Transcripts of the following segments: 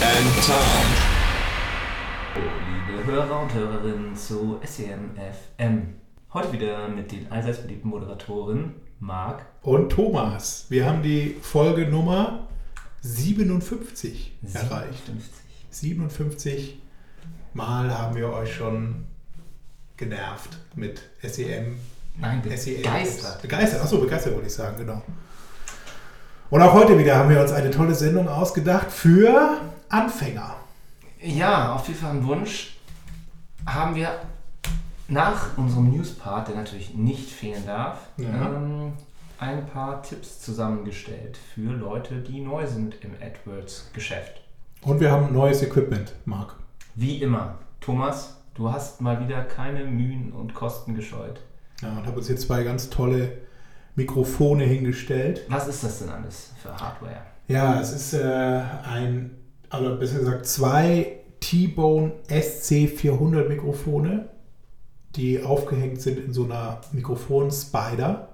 and Tom. Liebe Hörer und Hörerinnen zu SEM FM. Heute wieder mit den allseits beliebten Moderatoren Marc und Thomas. Wir haben die Folge Nummer 57 erreicht. 57. 57 Mal haben wir euch schon genervt mit SEM. Nein, SEM. begeistert. Begeistert, achso, begeistert wollte ich sagen, genau. Und auch heute wieder haben wir uns eine tolle Sendung ausgedacht für Anfänger. Ja, auf jeden Fall ein Wunsch haben wir nach unserem News-Part, der natürlich nicht fehlen darf, Ja. ähm, ein paar Tipps zusammengestellt für Leute, die neu sind im AdWords-Geschäft. Und wir haben neues Equipment, Marc. Wie immer, Thomas, du hast mal wieder keine Mühen und Kosten gescheut. Ja, und habe uns hier zwei ganz tolle Mikrofone hingestellt. Was ist das denn alles für Hardware? Ja, es ist äh, ein, also besser gesagt, zwei T-Bone SC400 Mikrofone, die aufgehängt sind in so einer Mikrofon-Spider.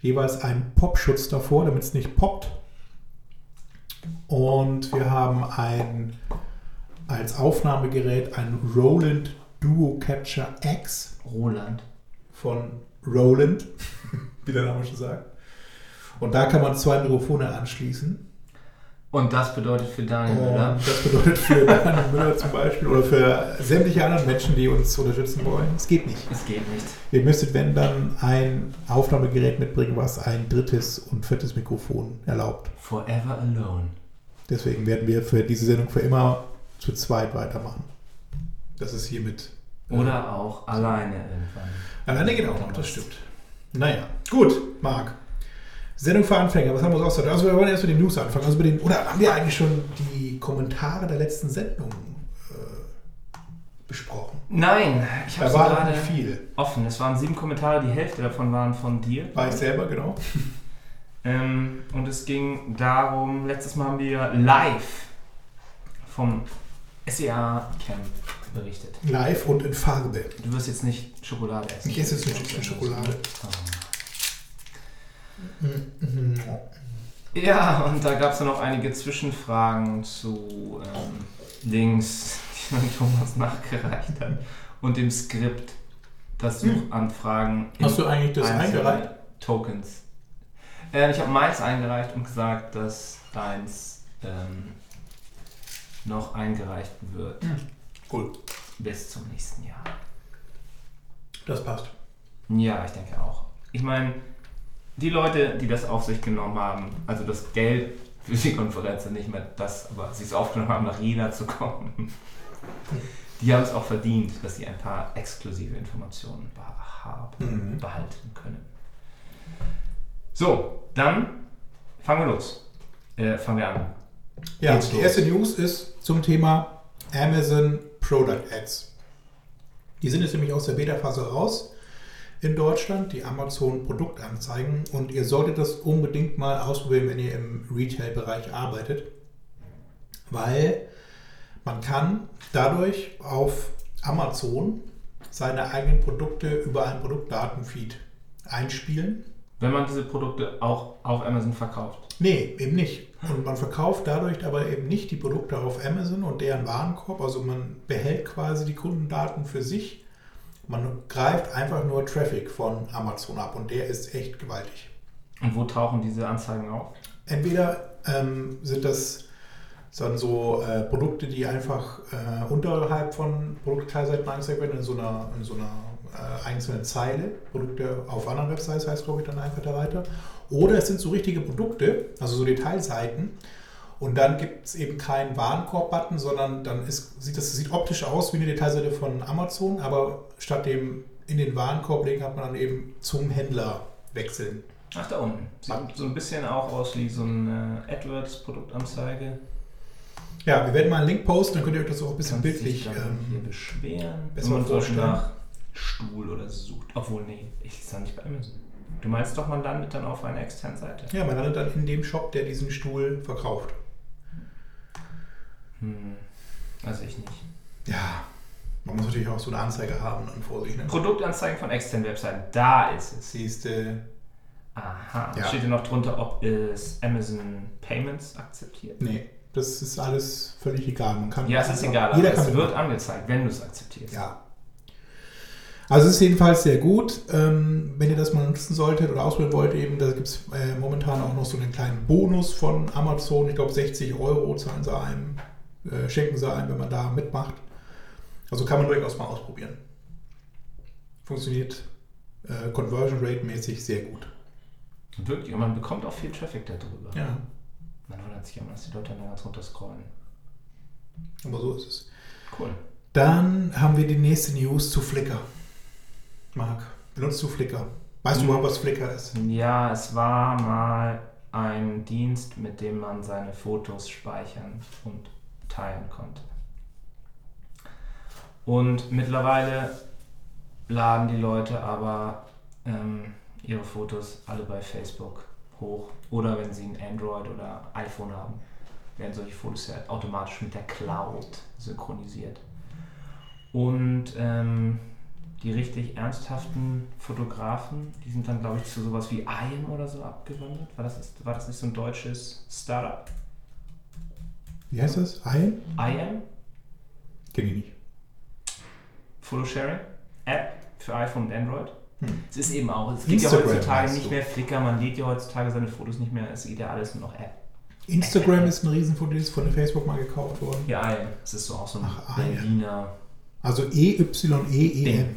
Jeweils ein Popschutz davor, damit es nicht poppt. Und wir haben ein, als Aufnahmegerät ein Roland Duo Capture X Roland. von Roland, wie der Name schon sagt. Und da kann man zwei Mikrofone anschließen. Und das bedeutet für Daniel Müller, Und das bedeutet für Daniel Müller zum Beispiel oder für sämtliche anderen Menschen, die uns unterstützen wollen, es geht nicht. es geht nicht. Ihr müsstet, wenn dann, ein Aufnahmegerät mitbringen, was ein drittes und viertes Mikrofon erlaubt. Forever alone. Deswegen werden wir für diese Sendung für immer zu zweit weitermachen. Das ist hiermit. Oder auch alleine irgendwann. Alleine geht auch noch, das stimmt. Naja, gut, Marc. Sendung für Anfänger, was haben wir uns ausgedacht? Also wir wollen erst mit den News anfangen. Also mit den, oder haben wir eigentlich schon die Kommentare der letzten Sendung äh, besprochen? Nein, ich habe gerade nicht viel. offen. Es waren sieben Kommentare, die Hälfte davon waren von dir. War ich selber, genau. Ähm, und es ging darum, letztes Mal haben wir live vom SEA-Camp berichtet. Live und in Farbe. Du wirst jetzt nicht Schokolade essen. Ich esse jetzt nicht viel Schokolade. Oh. Ja, und da gab es dann noch einige Zwischenfragen zu ähm, Links, die man Thomas nachgereicht hat, und dem Skript, das Suchanfragen in Hast du eigentlich das eingereicht? Tokens. Äh, ich habe meins eingereicht und gesagt, dass deins ähm, noch eingereicht wird Cool. bis zum nächsten Jahr. Das passt. Ja, ich denke auch. Ich meine, die Leute, die das auf sich genommen haben, also das Geld für die Konferenz, nicht mehr das, aber sie es aufgenommen haben, nach Jena zu kommen, die haben es auch verdient, dass sie ein paar exklusive Informationen haben, Mhm. behalten können. So, dann fangen wir los. Äh, fangen wir an. Ja, die erste News ist zum Thema Amazon Product Ads. Die sind jetzt nämlich aus der Beta-Phase raus in Deutschland, die Amazon Produktanzeigen. Und ihr solltet das unbedingt mal ausprobieren, wenn ihr im Retail-Bereich arbeitet. Weil man kann dadurch auf Amazon seine eigenen Produkte über einen Produktdatenfeed einspielen Wenn man diese Produkte auch auf Amazon verkauft. Nee, eben nicht. Und man verkauft dadurch aber eben nicht die Produkte auf Amazon und deren Warenkorb. Also man behält quasi die Kundendaten für sich. Man greift einfach nur Traffic von Amazon ab und der ist echt gewaltig. Und wo tauchen diese Anzeigen auf? Entweder ähm, sind das dann so äh, Produkte, die einfach äh, unterhalb von Produktteilseiten angezeigt werden, in so einer, in so einer äh, einzelnen Zeile. Produkte auf anderen Websites heißt, glaube ich, dann einfach da weiter. Oder es sind so richtige Produkte, also so Detailseiten. Und dann gibt es eben keinen Warenkorb-Button, sondern dann ist, sieht das sieht optisch aus wie eine Detailseite von Amazon, aber statt dem in den Warenkorb legen hat man dann eben zum Händler wechseln. Ach, da unten. Sieht so ein bisschen auch aus wie so eine AdWords-Produktanzeige. Ja, wir werden mal einen Link posten, dann könnt ihr euch das auch ein bisschen Kannst bildlich. Ähm, beschweren, besser wenn man so nach Stuhl oder so sucht. Obwohl, nee, ich ist da nicht bei Amazon. Du meinst doch, man landet dann auf einer externen Seite. ja, man landet dann in dem Shop, der diesen Stuhl verkauft. Hm. Also ich nicht. Ja, man muss natürlich auch so eine Anzeige haben und vor sich. Ne? Produktanzeigen von externen Webseiten, da ist es. Siehst du, Aha. Ja. Steht hier noch drunter, ob es Amazon Payments akzeptiert? nee, das ist alles völlig egal. Man kann Ja, es ist egal, aber Jeder kann es wird mitmachen. angezeigt, wenn du es akzeptierst. Ja. Also es ist jedenfalls sehr gut. Ähm, wenn ihr das mal nutzen solltet oder ausprobieren wollt, eben, da gibt es äh, momentan auch noch so einen kleinen Bonus von Amazon. Ich glaube 60 Euro zahlen sie einem, äh, schenken sie einem, wenn man da mitmacht. Also kann man durchaus mal ausprobieren. Funktioniert äh, Conversion Rate mäßig sehr gut. Wirklich, und man bekommt auch viel Traffic darüber. Ja, Man wundert sich immer, dass die Leute dann ganz runter scrollen. aber so ist es. Cool. Dann haben wir die nächste News zu Flickr. Marc, benutzt du Flickr? Weißt du Mhm. überhaupt, was Flickr ist? Ja, es war mal ein Dienst, mit dem man seine Fotos speichern und teilen konnte. Und mittlerweile laden die Leute aber ähm, ihre Fotos alle bei Facebook hoch. Oder wenn sie ein Android oder iPhone haben, werden solche Fotos ja automatisch mit der Cloud synchronisiert. Und ähm, die richtig ernsthaften Fotografen, die sind dann, glaube ich, zu sowas wie IAM oder so abgewandert. War das, war das nicht so ein deutsches Startup? Wie heißt das? Ein? IAM? Kenne ich nicht. Photosharing? App für iPhone und Android? Hm. Es ist eben auch, es gibt ja heutzutage nicht mehr Flickr, man lädt ja heutzutage seine Fotos nicht mehr, es geht ja alles nur noch App. Instagram ist ein Riesenfoto, ist von Facebook mal gekauft worden. Ja, IAM, es ist so auch so ein Ach. Berliner. Also E-Y-E-E-M.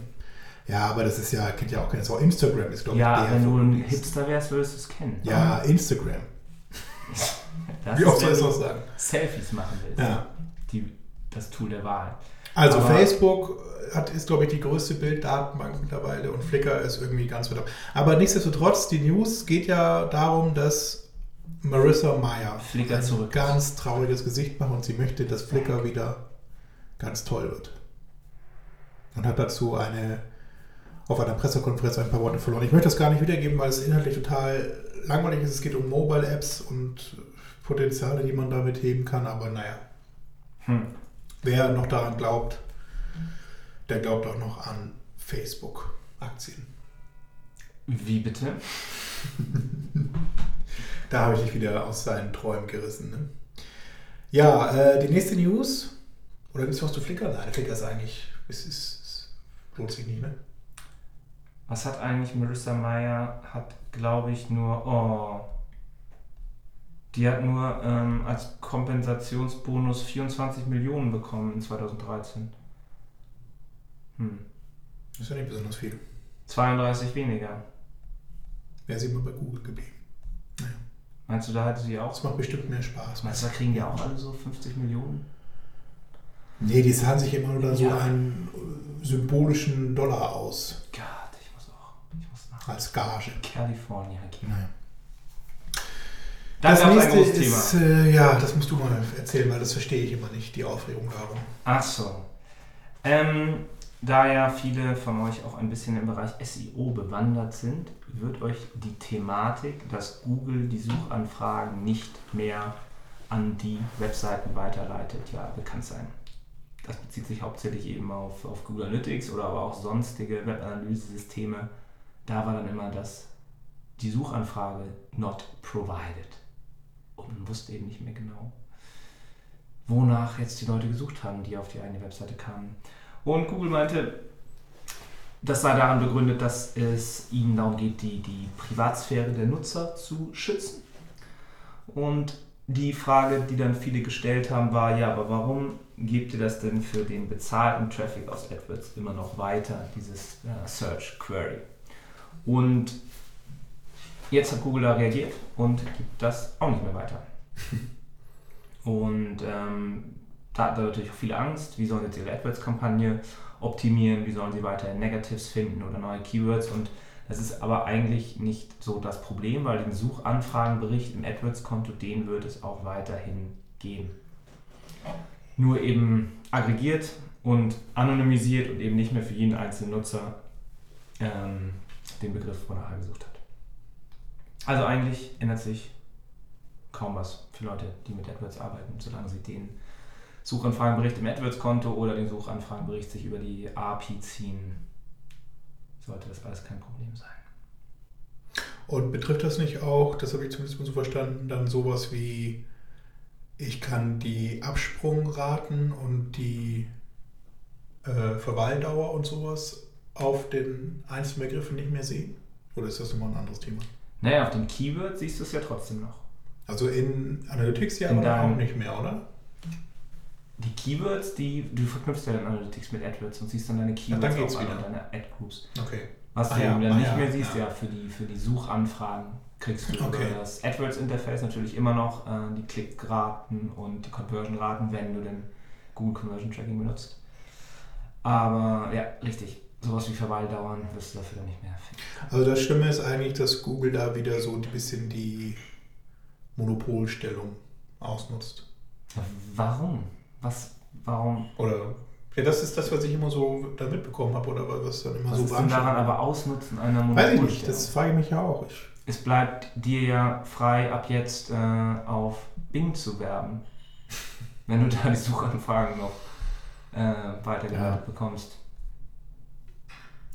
Ja, aber das ist ja, kennt ja auch keiner. Sau. Instagram ist, glaube ich, Ja, wenn du ein. Hipster wärst, würdest du es kennen. Ja, Instagram. Wie oft ist, soll ich das sagen? Selfies machen willst. Ja. Die, das Tool der Wahl. Also Aber- Facebook hat, ist, glaube ich, die größte Bilddatenbank mittlerweile und Flickr ist irgendwie ganz weit ab. Aber nichtsdestotrotz, die News geht ja darum, dass Marissa Meyer Flickr ein zurück ganz trauriges Gesicht macht und sie möchte, dass Flickr wieder ganz toll wird. Und hat dazu eine auf einer Pressekonferenz ein paar Worte verloren. Ich möchte das gar nicht wiedergeben, weil es inhaltlich total langweilig ist. Es geht um Mobile-Apps und Potenziale, die man damit heben kann, aber naja. Hm. Wer noch daran glaubt, der glaubt auch noch an Facebook-Aktien. Wie bitte? Da habe ich dich wieder aus seinen Träumen gerissen. Ne? Ja, äh, die nächste News. Oder willst du was zu Flickr? Nein, Flickr ist eigentlich. Es, ist, es lohnt sich nicht, ne? Was hat eigentlich Marissa Meyer? Hat, glaube ich, nur. Oh. Die hat nur ähm, als Kompensationsbonus 24 Millionen bekommen in 2013. Hm. Das ist ja nicht besonders viel. 32 weniger. Wäre sie immer bei Google geblieben. Meinst du, da hatte sie auch? Das macht bestimmt mehr Spaß. Meinst du, da kriegen die auch alle so 50 Millionen? Nee, die zahlen sich immer nur so Ja. einen äh, symbolischen Dollar aus. Gott, ich muss auch. Ich muss nach Als Gage. California gehen. Naja. Das, das ist ein nächste großes ist, Thema. äh, ja, das musst du mal erzählen, weil das verstehe ich immer nicht, die Aufregung darum. Ach so. Ähm, da ja viele von euch auch ein bisschen im Bereich SEO bewandert sind, wird euch die Thematik, dass Google die Suchanfragen nicht mehr an die Webseiten weiterleitet, ja bekannt sein. Das bezieht sich hauptsächlich eben auf, auf Google Analytics oder aber auch sonstige Webanalyse-Systeme. Da war dann immer das, die Suchanfrage not provided. Und wusste eben nicht mehr genau, wonach jetzt die Leute gesucht haben, die auf die eigene Webseite kamen. Und Google meinte, das sei daran begründet, dass es ihnen darum geht, die, die Privatsphäre der Nutzer zu schützen. Und die Frage, die dann viele gestellt haben, war, ja, aber warum gebt ihr das denn für den bezahlten Traffic aus AdWords immer noch weiter, dieses äh, Search Query? Und jetzt hat Google da reagiert und gibt das auch nicht mehr weiter. Und ähm, da hat er natürlich auch viel Angst. Wie sollen jetzt ihre AdWords-Kampagne optimieren? Wie sollen sie weiterhin Negatives finden oder neue Keywords? Und das ist aber eigentlich nicht so das Problem, weil den Suchanfragenbericht im AdWords-Konto, den wird es auch weiterhin geben. nur eben aggregiert und anonymisiert und eben nicht mehr für jeden einzelnen Nutzer ähm, den Begriff, wonach er gesucht hat. Also eigentlich ändert sich kaum was für Leute, die mit AdWords arbeiten, solange sie den Suchanfragenbericht im AdWords-Konto oder den Suchanfragenbericht sich über die API ziehen, sollte das alles kein Problem sein. Und betrifft das nicht auch, das habe ich zumindest mal so verstanden, dann sowas wie, ich kann die Absprungraten und die äh, Verweildauer und sowas auf den einzelnen Begriffen nicht mehr sehen? Oder ist das nochmal ein anderes Thema? Naja, auf den Keywords siehst du es ja trotzdem noch. Also in Analytics ja In aber auch nicht mehr, oder? Die Keywords, die du verknüpfst ja dann Analytics mit AdWords und siehst dann deine Keywords dann geht's auf wieder. deiner Ad-Groups. Okay. Was Ah du ja, eben dann ah nicht ja, mehr siehst, ja. ja, für, die, für die Suchanfragen kriegst du Okay. über das AdWords-Interface natürlich immer noch äh, die Klickraten und die Conversion-Raten, wenn du den Google Conversion Tracking benutzt. Aber ja, richtig. Sowas wie Verweildauern wirst du dafür nicht mehr finden. Also das Schlimme ist eigentlich, dass Google da wieder so ein bisschen die Monopolstellung ausnutzt. Warum? Was, warum? Oder ja, das ist das, was ich immer so da mitbekommen habe, oder was dann immer Was so ist denn daran aber Ausnutzen einer Weiß ich Monopolstellung? nicht, das frage ich mich ja auch. Ich, es bleibt dir ja frei, ab jetzt äh, auf Bing zu werben. Wenn du da die Suchanfragen noch äh, weitergeleitet Ja. bekommst.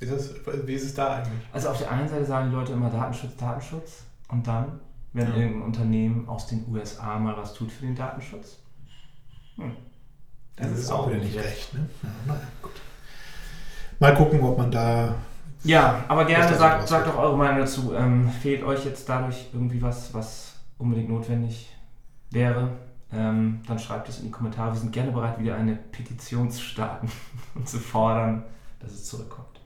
Ist das, wie ist es da eigentlich? Also auf der einen Seite sagen die Leute immer Datenschutz, Datenschutz und dann, wenn Ja. irgendein Unternehmen aus den USA mal was tut für den Datenschutz. Hm. Das, ist auch wieder nicht recht. Ne? Ja, naja, gut. Mal gucken, ob man da. Ja, aber gerne das sagt, sagt doch eure Meinung dazu. Ähm, fehlt euch jetzt dadurch irgendwie was, was unbedingt notwendig wäre? Ähm, dann schreibt es in die Kommentare. Wir sind gerne bereit, wieder eine Petition zu starten und zu fordern, dass es zurückkommt.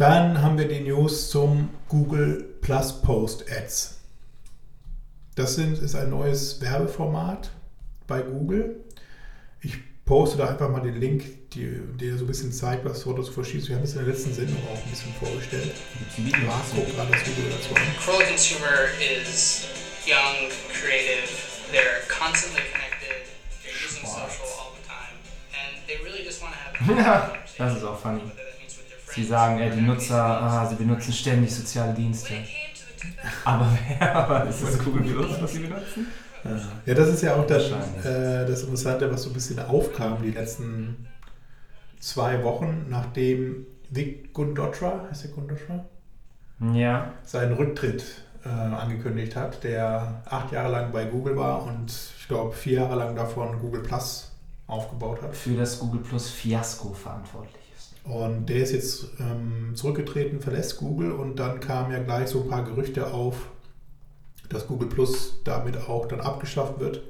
Dann haben wir die News zum Google Plus Post Ads. Das sind, ist ein neues Werbeformat bei Google. Ich poste da einfach mal den Link, die, der so ein bisschen zeigt, was dort so verschießt. Wir haben es in der letzten Sendung auch ein bisschen vorgestellt. Marc guckt gerade das Video dazu an. Cruel Consumer is young, creative, they're constantly connected, they're using social all the time, and they really just want to have Ja, das ist auch funny. Sie sagen, äh, die Nutzer, ah, sie benutzen ständig soziale Dienste. When it came to the 2000 Aber wer aber ist das Google Plus, was sie benutzen? Ja, das ist ja auch das, äh, das Interessante, was so ein bisschen aufkam die letzten zwei Wochen, nachdem Vic Gundotra, heißt der Gundotra? Ja, seinen Rücktritt äh, angekündigt hat, der acht Jahre lang bei Google war und ich glaube vier Jahre lang davon Google Plus aufgebaut hat. für das Google Plus Fiasko verantwortlich. Und der ist jetzt ähm, zurückgetreten, verlässt Google und dann kamen ja gleich so ein paar Gerüchte auf, dass Google Plus damit auch dann abgeschafft wird,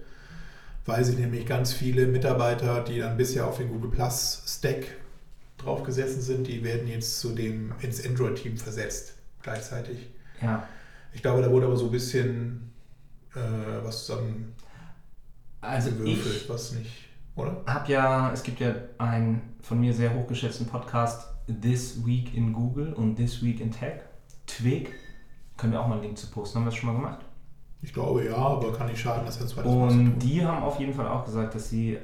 weil sich nämlich ganz viele Mitarbeiter, die dann bisher auf den Google Plus Stack draufgesessen sind, die werden jetzt zu dem ins Android-Team versetzt gleichzeitig. Ja, Ich glaube, da wurde aber so ein bisschen äh, was zusammengewürfelt, also was nicht, oder? hab ja, es gibt ja einen von mir sehr hochgeschätzten Podcast, This Week in Google und This Week in Tech, Twig. Können wir auch mal einen Link zu posten, haben wir das schon mal gemacht? Ich glaube ja, aber kann nicht schaden, das jetzt zweites Mal zu Und die haben auf jeden Fall auch gesagt, dass sie äh,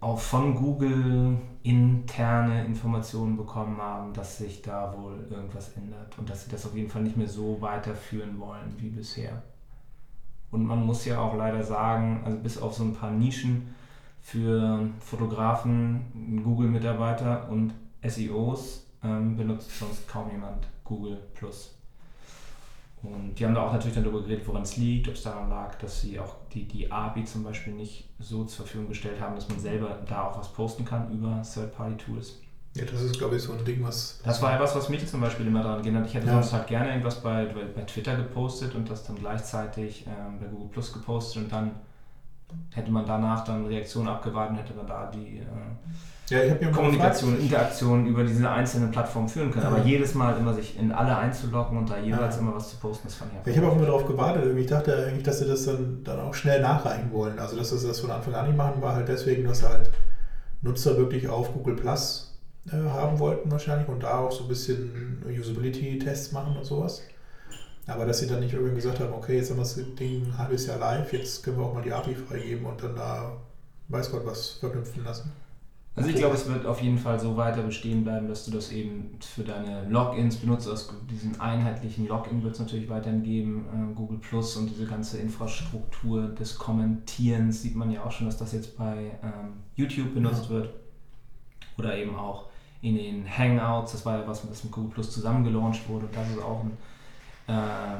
auch von Google interne Informationen bekommen haben, dass sich da wohl irgendwas ändert und dass sie das auf jeden Fall nicht mehr so weiterführen wollen wie bisher. Und man muss ja auch leider sagen, also bis auf so ein paar Nischen für Fotografen, Google-Mitarbeiter und SEOs ähm, benutzt sonst kaum jemand Google Plus. Und die haben da auch natürlich dann darüber geredet, woran es liegt, ob es daran lag, dass sie auch die, die API zum Beispiel nicht so zur Verfügung gestellt haben, dass man selber da auch was posten kann über Third-Party-Tools. Ja, das ist, glaube ich, so ein Ding, was. Das war ja was, was mich zum Beispiel immer daran gehindert. Ich hätte Ja. sonst halt gerne irgendwas bei, bei, bei Twitter gepostet und das dann gleichzeitig ähm, bei Google Plus gepostet und dann hätte man danach dann Reaktionen abgewartet und hätte man da die äh, Ja, Kommunikation, gefragt, Interaktion über diese einzelnen Plattformen führen können. Ja. Aber jedes Mal immer sich in alle einzuloggen und da jeweils Ja. immer was zu posten, das fand ich einfach Ich habe auch immer darauf gewartet. Ich dachte eigentlich, dass sie das dann, dann auch schnell nachreichen wollen. Also, dass sie das von Anfang an nicht machen, war halt deswegen, dass halt Nutzer wirklich auf Google Plus äh, haben wollten, wahrscheinlich, und da auch so ein bisschen Usability-Tests machen und sowas. Aber dass sie dann nicht irgendwie gesagt haben, okay, jetzt haben wir das Ding ein halbes Jahr live, jetzt können wir auch mal die API freigeben und dann da weiß Gott was verknüpfen lassen. Also ich glaube, es wird auf jeden Fall so weiter bestehen bleiben, dass du das eben für deine Logins benutzt. Also diesen einheitlichen Login wird es natürlich weiterhin geben. Äh, Google Plus und diese ganze Infrastruktur des Kommentierens sieht man ja auch schon, dass das jetzt bei ähm, YouTube benutzt Ja. wird. Oder eben auch in den Hangouts. Das war ja was, das mit Google Plus zusammen gelauncht wurde. Und das ist auch ein, äh,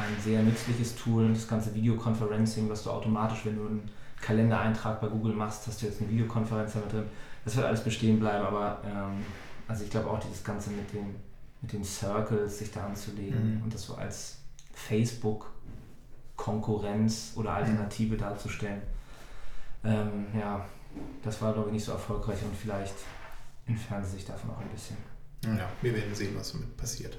ein sehr nützliches Tool. Das ganze Videoconferencing, was du automatisch, wenn du einen Kalendereintrag bei Google machst, hast du jetzt eine Videokonferenz damit drin. Das wird alles bestehen bleiben, aber ähm, also ich glaube auch dieses Ganze mit den, mit den Circles, sich da anzulegen Mhm. und das so als Facebook-Konkurrenz oder Alternative darzustellen. Ähm, ja, das war glaube ich nicht so erfolgreich und vielleicht entfernen sie sich davon auch ein bisschen. Ja, wir werden sehen, was damit passiert.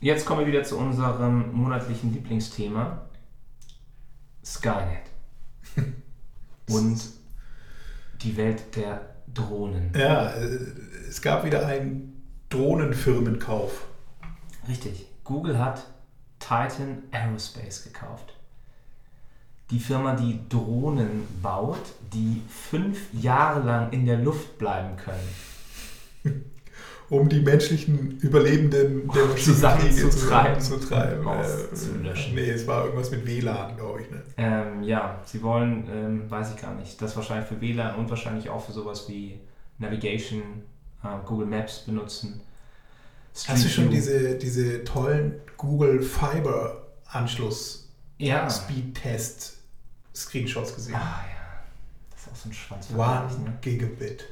Jetzt kommen wir wieder zu unserem monatlichen Lieblingsthema. Skynet. Und die Welt der Drohnen. Ja, äh, es gab wieder einen Drohnenfirmenkauf. Richtig. Google hat Titan Aerospace gekauft. Die Firma, die Drohnen baut, die fünf Jahre lang in der Luft bleiben können. Um die menschlichen Überlebenden der Zusammenzutreiben. zusammenzutreiben. Äh, Auszulöschen. nee, es war irgendwas mit WLAN, glaube ich. Ne? Ähm, ja, sie wollen, ähm, weiß ich gar nicht, das wahrscheinlich für WLAN und wahrscheinlich auch für sowas wie Navigation, äh, Google Maps benutzen. Hast du Street schon View. diese, diese tollen Google Fiber Anschluss Ja. Speedtest Screenshots gesehen? Ah ja, das ist auch so ein Schwanz. One Ne? Gigabit.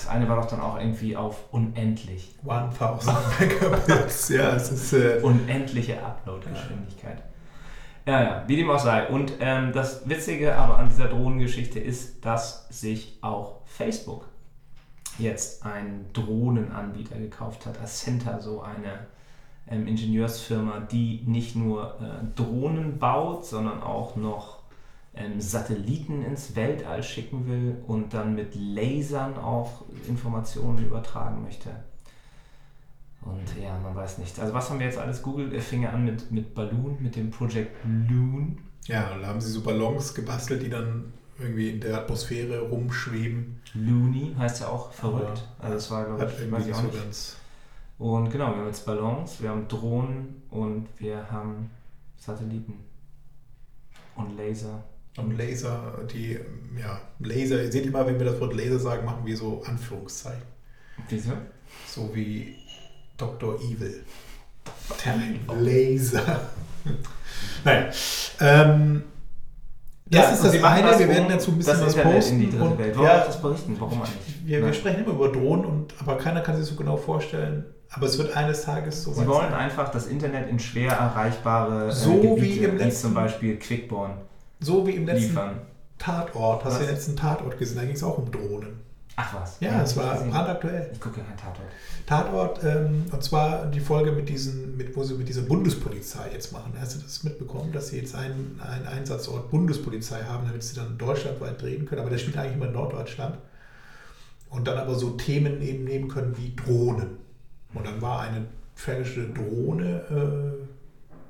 Das eine war doch dann auch irgendwie auf unendlich. 1000 Megabits. ja, es ist. Äh, Unendliche Upload-Geschwindigkeit. Ja, ja, wie dem auch sei. Und ähm, das Witzige aber an dieser Drohnengeschichte ist, dass sich auch Facebook jetzt einen Drohnenanbieter gekauft hat, Ascenta, so eine ähm, Ingenieursfirma, die nicht nur äh, Drohnen baut, sondern auch noch ähm, Satelliten ins Weltall schicken will und dann mit Lasern auch Informationen übertragen möchte. Und ja, man weiß nicht. Also was haben wir jetzt alles? Google äh, fing ja an mit, mit Balloon, mit dem Project Loon. ja, da haben sie so Ballons gebastelt, die dann irgendwie in der Atmosphäre rumschweben. Looney heißt ja auch verrückt. Aber Also das war, glaube Hat ich, weiß ich auch so nicht. ganz. Und genau, wir haben jetzt Ballons, wir haben Drohnen und wir haben Satelliten. Und Laser. Und Laser, die, ja, Laser, ihr seht immer, wenn wir das Wort Laser sagen, machen wir so Anführungszeichen. Wieso? So wie Dr. Evil. Der Laser. Nein. Ähm, das Ja, ist das eine, wir werden dazu ein bisschen das was Internet posten. in die dritte Welt. Warum ja, das berichten? Warum eigentlich? wir, wir sprechen immer über Drohnen, und, aber keiner kann sich so genau vorstellen. Aber es wird eines Tages so Sie wollen sein. einfach das Internet in schwer erreichbare äh, So Gebiete, wie im letzten- zum Beispiel Quickborn, So wie im letzten liefern. Tatort. Hast du Was? den letzten Tatort gesehen? Da ging es auch um Drohnen. Ach was? Ja, es hab ich war gesehen. brandaktuell. Ich gucke ja kein Tatort. Tatort, ähm, und zwar die Folge mit diesen, mit, wo sie mit dieser Bundespolizei jetzt machen. Hast du das mitbekommen, dass sie jetzt einen, einen Einsatzort Bundespolizei haben, damit sie dann deutschlandweit drehen können? Aber der spielt eigentlich immer in Norddeutschland. Und dann aber so Themen eben nehmen können wie Drohnen. Und dann war eine fränkische Drohne äh,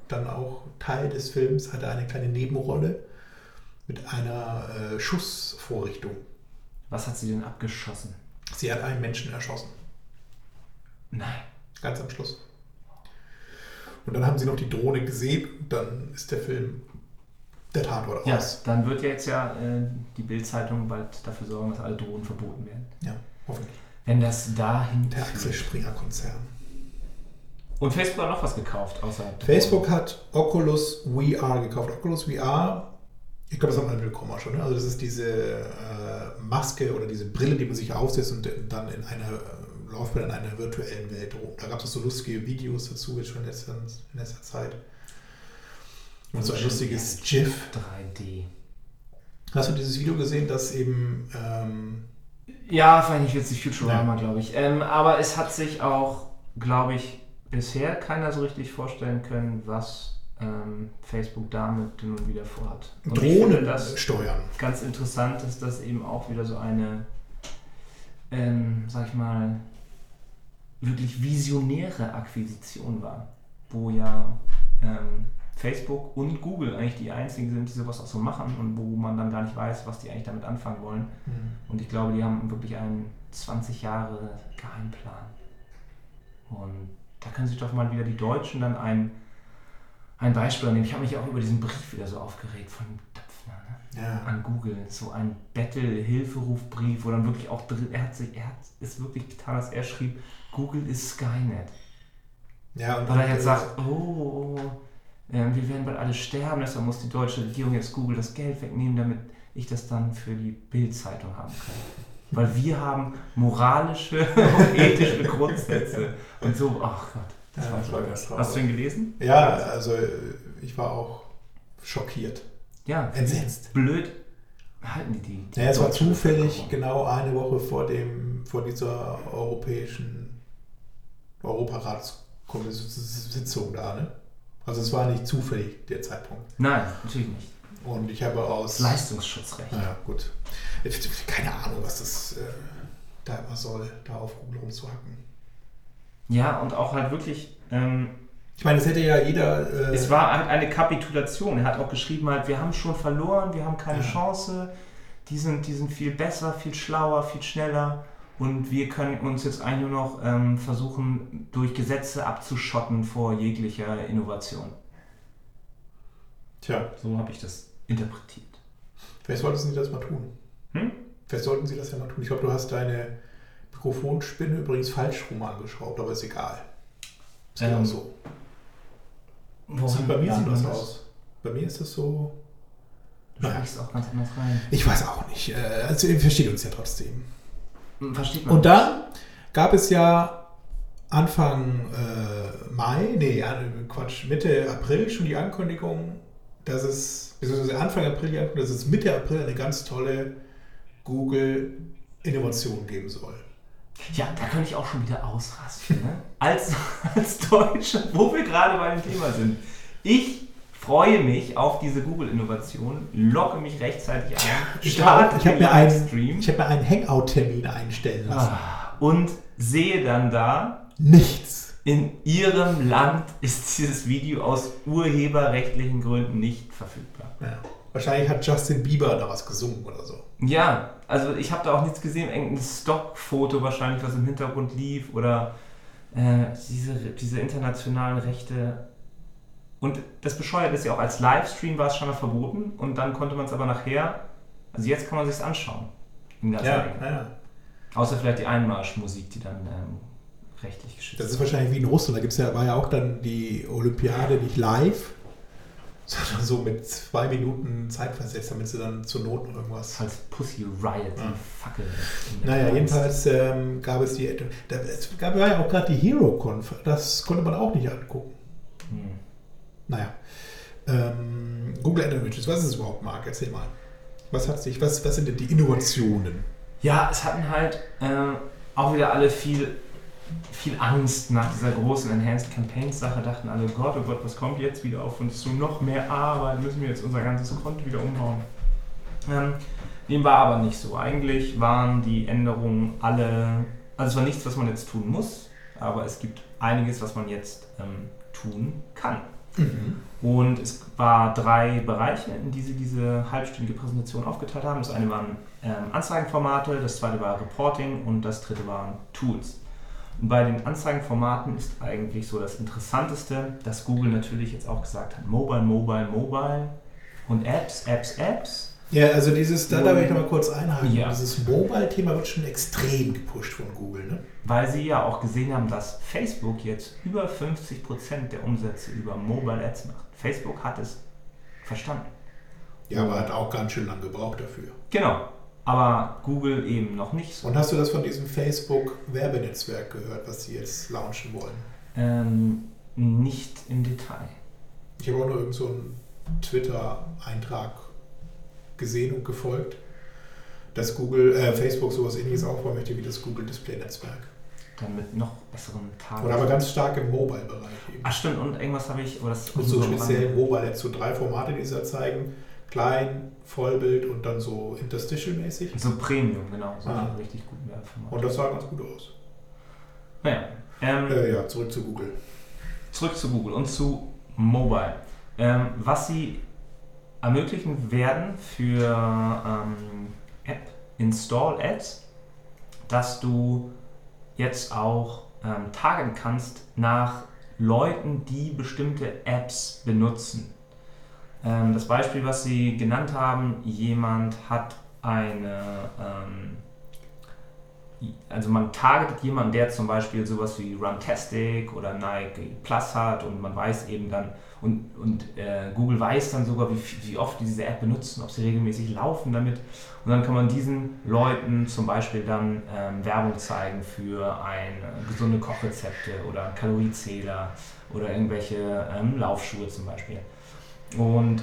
dann auch Teil des Films, hatte eine kleine Nebenrolle mit einer äh, Schussvorrichtung. Was hat sie denn abgeschossen? Sie hat einen Menschen erschossen. Nein. Ganz am Schluss. Und dann haben sie noch die Drohne gesehen und dann ist der Film der Tatort Ja, aus. dann wird jetzt ja äh, die Bild-Zeitung bald dafür sorgen, dass alle Drohnen verboten werden. Ja, hoffentlich. Wenn das dahin Der Axel. Springer Konzern. Und Facebook hat noch was gekauft, außer Facebook hat Oculus VR gekauft. Oculus VR, ich glaube, das haben alle mitbekommen auch schon. Ne? Also das ist diese äh, Maske oder diese Brille, die man sich aufsetzt und dann in einer äh, läuft man in einer virtuellen Welt rum. Da gab es so lustige Videos dazu jetzt schon in letzter, in letzter Zeit. Und so ein lustiges GIF. 3D. Hast du dieses Video gesehen, dass eben ähm, Ja, fand ich witzig, Futurama, Ja. glaube ich. Ähm, aber es hat sich auch, glaube ich, bisher keiner so richtig vorstellen können, was ähm, Facebook damit nun wieder vorhat. Und Drohnen das steuern? ganz interessant, dass das eben auch wieder so eine, ähm, sag ich mal, wirklich visionäre Akquisition war, wo ja ähm, Facebook und Google eigentlich die einzigen sind, die sowas auch so machen und wo man dann gar nicht weiß, was die eigentlich damit anfangen wollen. Mhm. Und ich glaube, die haben wirklich einen 20 Jahre Geheimplan. Und da können sich doch mal wieder die Deutschen dann ein, ein Beispiel nehmen. Ich habe mich auch über diesen Brief wieder so aufgeregt von Döpfner ne? Ja. an Google. So ein Battle-Hilferufbrief, wo dann wirklich auch drin, er hat, sich, er hat es wirklich getan, dass er schrieb, Google ist Skynet. Ja, und Weil er jetzt sagt, oh, äh, wir werden bald alle sterben, deshalb muss die deutsche Regierung jetzt Google das Geld wegnehmen, damit ich das dann für die Bild-Zeitung haben kann. Weil wir haben moralische und ethische Grundsätze. Und so, ach Gott, Ja, war das war toll. ganz traurig. Hast du ihn gelesen? Ja, also ich war auch schockiert. Ja. Entsetzt. Blöd halten die die. die Ja, es war zufällig genau eine Woche vor dem, vor dieser europäischen Europaratssitzung da, ne? Also es war nicht zufällig der Zeitpunkt. Nein, natürlich nicht. Und ich habe aus. Leistungsschutzrecht. Naja, gut. Keine Ahnung, was das äh, da immer soll, da auf Google rumzuhacken. Ja, und auch halt wirklich. Ähm, Ich meine, es hätte ja jeder. Äh, Es war halt eine Kapitulation. Er hat auch geschrieben, halt, wir haben schon verloren, wir haben keine Ja. Chance. Die sind, die sind viel besser, viel schlauer, viel schneller. Und wir können uns jetzt eigentlich nur noch ähm, versuchen, durch Gesetze abzuschotten vor jeglicher Innovation. Tja, So habe ich das interpretiert. vielleicht sollten Sie das mal tun. Hm? Vielleicht sollten Sie das ja mal tun. Ich glaube, du hast deine Mikrofonspinne übrigens falsch rum angeschraubt, aber ist egal. Ist genau Ähm, so. Woran Sieht bei mir anders das? aus. Bei mir ist das so. Du sprichst auch ganz anders rein. Ich weiß auch nicht. Äh, Also, ihr versteht uns ja trotzdem. Versteht man. Und dann gab es ja Anfang äh, Mai, nee, Quatsch, Mitte April schon die Ankündigung, dass es, beziehungsweise Anfang April die Ankündigung, dass es Mitte April eine ganz tolle Google-Innovation geben soll. Ja, da könnte ich auch schon wieder ausrasten. Ne? Als, als Deutscher, wo wir gerade bei dem Thema sind. Ich freue mich auf diese Google-Innovation, locke mich rechtzeitig ein, Ich, starte ich habe den mir, einen- Livestream ich hab mir einen Hangout-Termin einstellen lassen. ah, und sehe dann da, Nichts. in Ihrem Land ist dieses Video aus urheberrechtlichen Gründen nicht verfügbar. Ja. Wahrscheinlich hat Justin Bieber da was gesungen oder so. Ja, also ich habe da auch nichts gesehen, irgendein Stockfoto wahrscheinlich, was im Hintergrund lief oder äh, diese, diese internationalen Rechte. Und das Bescheuerte ist ja auch, als Livestream war es schon mal verboten und dann konnte man es aber nachher, also jetzt kann man sich anschauen. Ja, ja. Außer vielleicht die Einmarschmusik, die dann ähm, rechtlich geschützt Das ist wahrscheinlich wie in Russland. Da gibt's ja, war ja auch dann die Olympiade nicht live, sondern so mit zwei Minuten Zeit versetzt, damit sie dann zur Not noch irgendwas. als Pussy Riot, Ja. Fackel. Naja, jedenfalls ähm, gab es die. Da, es gab ja auch gerade die HeroConf. Das konnte man auch nicht angucken. Hm. Naja. Ähm, Google Analytics, was ist es überhaupt, Marc? Erzähl mal. Was hat sich, was, was sind denn die Innovationen? Ja, es hatten halt äh, auch wieder alle viel, viel Angst nach dieser großen Enhanced Campaigns Sache, dachten alle, Gott, oh Gott, was kommt jetzt wieder auf uns zu? Noch mehr Arbeit, müssen wir jetzt unser ganzes Konto wieder umbauen. Ähm, dem war aber nicht so. Eigentlich waren die Änderungen alle, also es war nichts, was man jetzt tun muss, aber es gibt einiges, was man jetzt ähm, tun kann. Und es war drei Bereiche, in die sie diese halbstündige Präsentation aufgeteilt haben. Das eine waren ähm, Anzeigenformate, das zweite war Reporting und das dritte waren Tools. Und bei den Anzeigenformaten ist eigentlich so das Interessanteste, dass Google natürlich jetzt auch gesagt hat, Mobile, Mobile, Mobile und Apps, Apps, Apps. Ja, also dieses, da darf ich noch mal kurz einhaken. Ja. Dieses Mobile-Thema wird schon extrem gepusht von Google, ne? Weil sie ja auch gesehen haben, dass Facebook jetzt über 50% der Umsätze über Mobile Ads macht. Facebook hat es verstanden. Ja, aber hat auch ganz schön lange gebraucht dafür. Genau. Aber Google eben noch nicht so. Und hast du das von diesem Facebook-Werbenetzwerk gehört, was sie jetzt launchen wollen? Ähm, nicht im Detail. Ich habe auch nur irgend so einen Twitter-Eintrag gesehen und gefolgt, dass Google, äh, Facebook sowas ähnliches aufbauen möchte wie das Google Display-Netzwerk. Dann mit noch besseren Tagen. Oder aber ganz stark im Mobile-Bereich eben. Ach stimmt, und irgendwas habe ich, aber das Und so speziell. Mobile jetzt so drei Formate, die sie da zeigen. Klein, Vollbild und dann so Interstitial-mäßig. So Premium, genau. So Ah. richtig guten Werbeformat. Und das sah ganz gut aus. Naja, ähm, Äh, ja, zurück zu Google. zurück zu Google und zu Mobile. Ähm, was sie ermöglichen werden für ähm, App Install Ads, dass du jetzt auch ähm, targeten kannst nach Leuten, die bestimmte Apps benutzen. Ähm, das Beispiel, was Sie genannt haben, jemand hat eine, ähm, also man targetet jemanden, der zum Beispiel sowas wie Runtastic oder Nike Plus hat und man weiß eben dann, und, und äh, Google weiß dann sogar, wie, wie oft die diese App benutzen, ob sie regelmäßig laufen damit. Und dann kann man diesen Leuten zum Beispiel dann ähm, Werbung zeigen für eine gesunde Kochrezepte oder Kaloriezähler oder irgendwelche ähm, Laufschuhe zum Beispiel. Und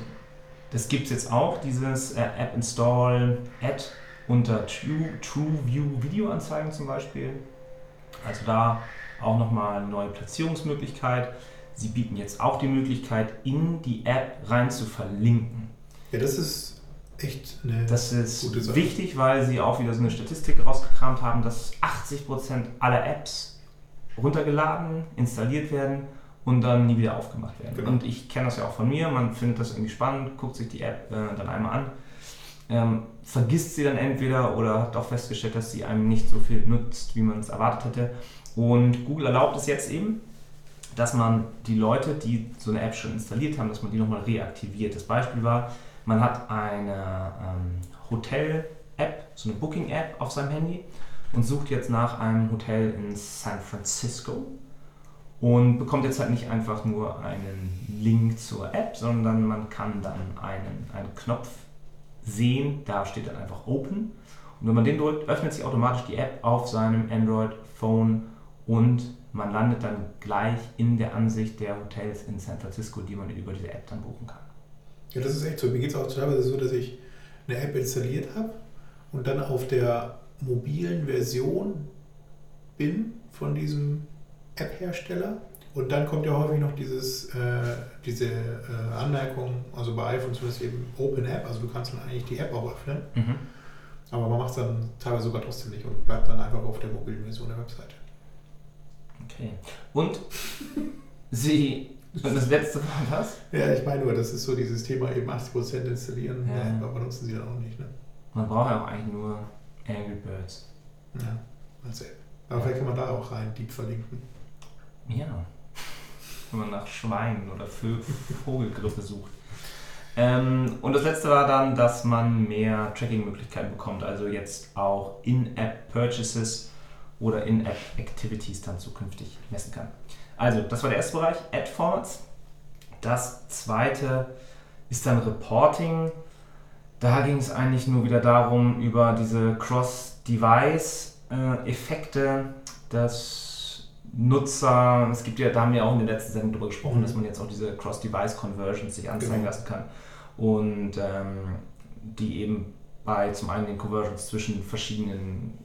das gibt es jetzt auch, dieses äh, App Install Ad unter True, True View Videoanzeigen zum Beispiel. Also da auch nochmal eine neue Platzierungsmöglichkeit. Sie bieten jetzt auch die Möglichkeit, in die App rein zu verlinken. Ja, das ist echt eine Das ist wichtig, weil sie auch wieder so eine Statistik rausgekramt haben, dass 80% aller Apps runtergeladen, installiert werden und dann nie wieder aufgemacht werden. Genau. Und ich kenne das ja auch von mir, man findet das irgendwie spannend, guckt sich die App äh, dann einmal an, ähm, vergisst sie dann entweder oder hat auch festgestellt, dass sie einem nicht so viel nutzt, wie man es erwartet hätte. Und Google erlaubt es jetzt eben, dass man die Leute, die so eine App schon installiert haben, dass man die nochmal reaktiviert. Das Beispiel war, man hat eine ähm, Hotel-App, so eine Booking-App auf seinem Handy und sucht jetzt nach einem Hotel in San Francisco und bekommt jetzt halt nicht einfach nur einen Link zur App, sondern man kann dann einen, einen Knopf sehen, da steht dann einfach Open und wenn man den drückt, öffnet sich automatisch die App auf seinem Android-Phone und man landet dann gleich in der Ansicht der Hotels in San Francisco, die man über diese App dann buchen kann. Ja, das ist echt so. Mir geht es auch teilweise so, dass ich eine App installiert habe und dann auf der mobilen Version bin von diesem App-Hersteller. Und dann kommt ja häufig noch dieses, äh, diese äh, Anmerkung, also bei iPhone zumindest eben Open App, also du kannst dann eigentlich die App auch öffnen, aber man macht es dann teilweise sogar trotzdem nicht und bleibt dann einfach auf der mobilen Version der Webseite. Okay. Und sie, und das letzte war was? Ja, ich meine nur, das ist so dieses Thema eben 80% installieren, Ja. ja. aber benutzen sie dann auch nicht. Ne? Man braucht ja auch eigentlich nur Angry Birds. Ja, als App. Aber vielleicht kann man da auch rein deep verlinken. Ja. Wenn man nach Schweinen oder Vogelgrippe sucht. Ähm, und das letzte war dann, dass man mehr Tracking-Möglichkeiten bekommt, also jetzt auch In-App-Purchases oder In-App-Activities dann zukünftig messen kann. Also, das war der erste Bereich, Ad-Formats. Das zweite ist dann Reporting. Da ging es eigentlich nur wieder darum, über diese Cross-Device-Effekte, dass Nutzer, es gibt ja, da haben wir auch in der letzten Sendung darüber gesprochen, Mhm. dass man jetzt auch diese Cross-Device-Conversions sich anzeigen Genau. lassen kann. Und ähm, die eben bei zum einen den Conversions zwischen verschiedenen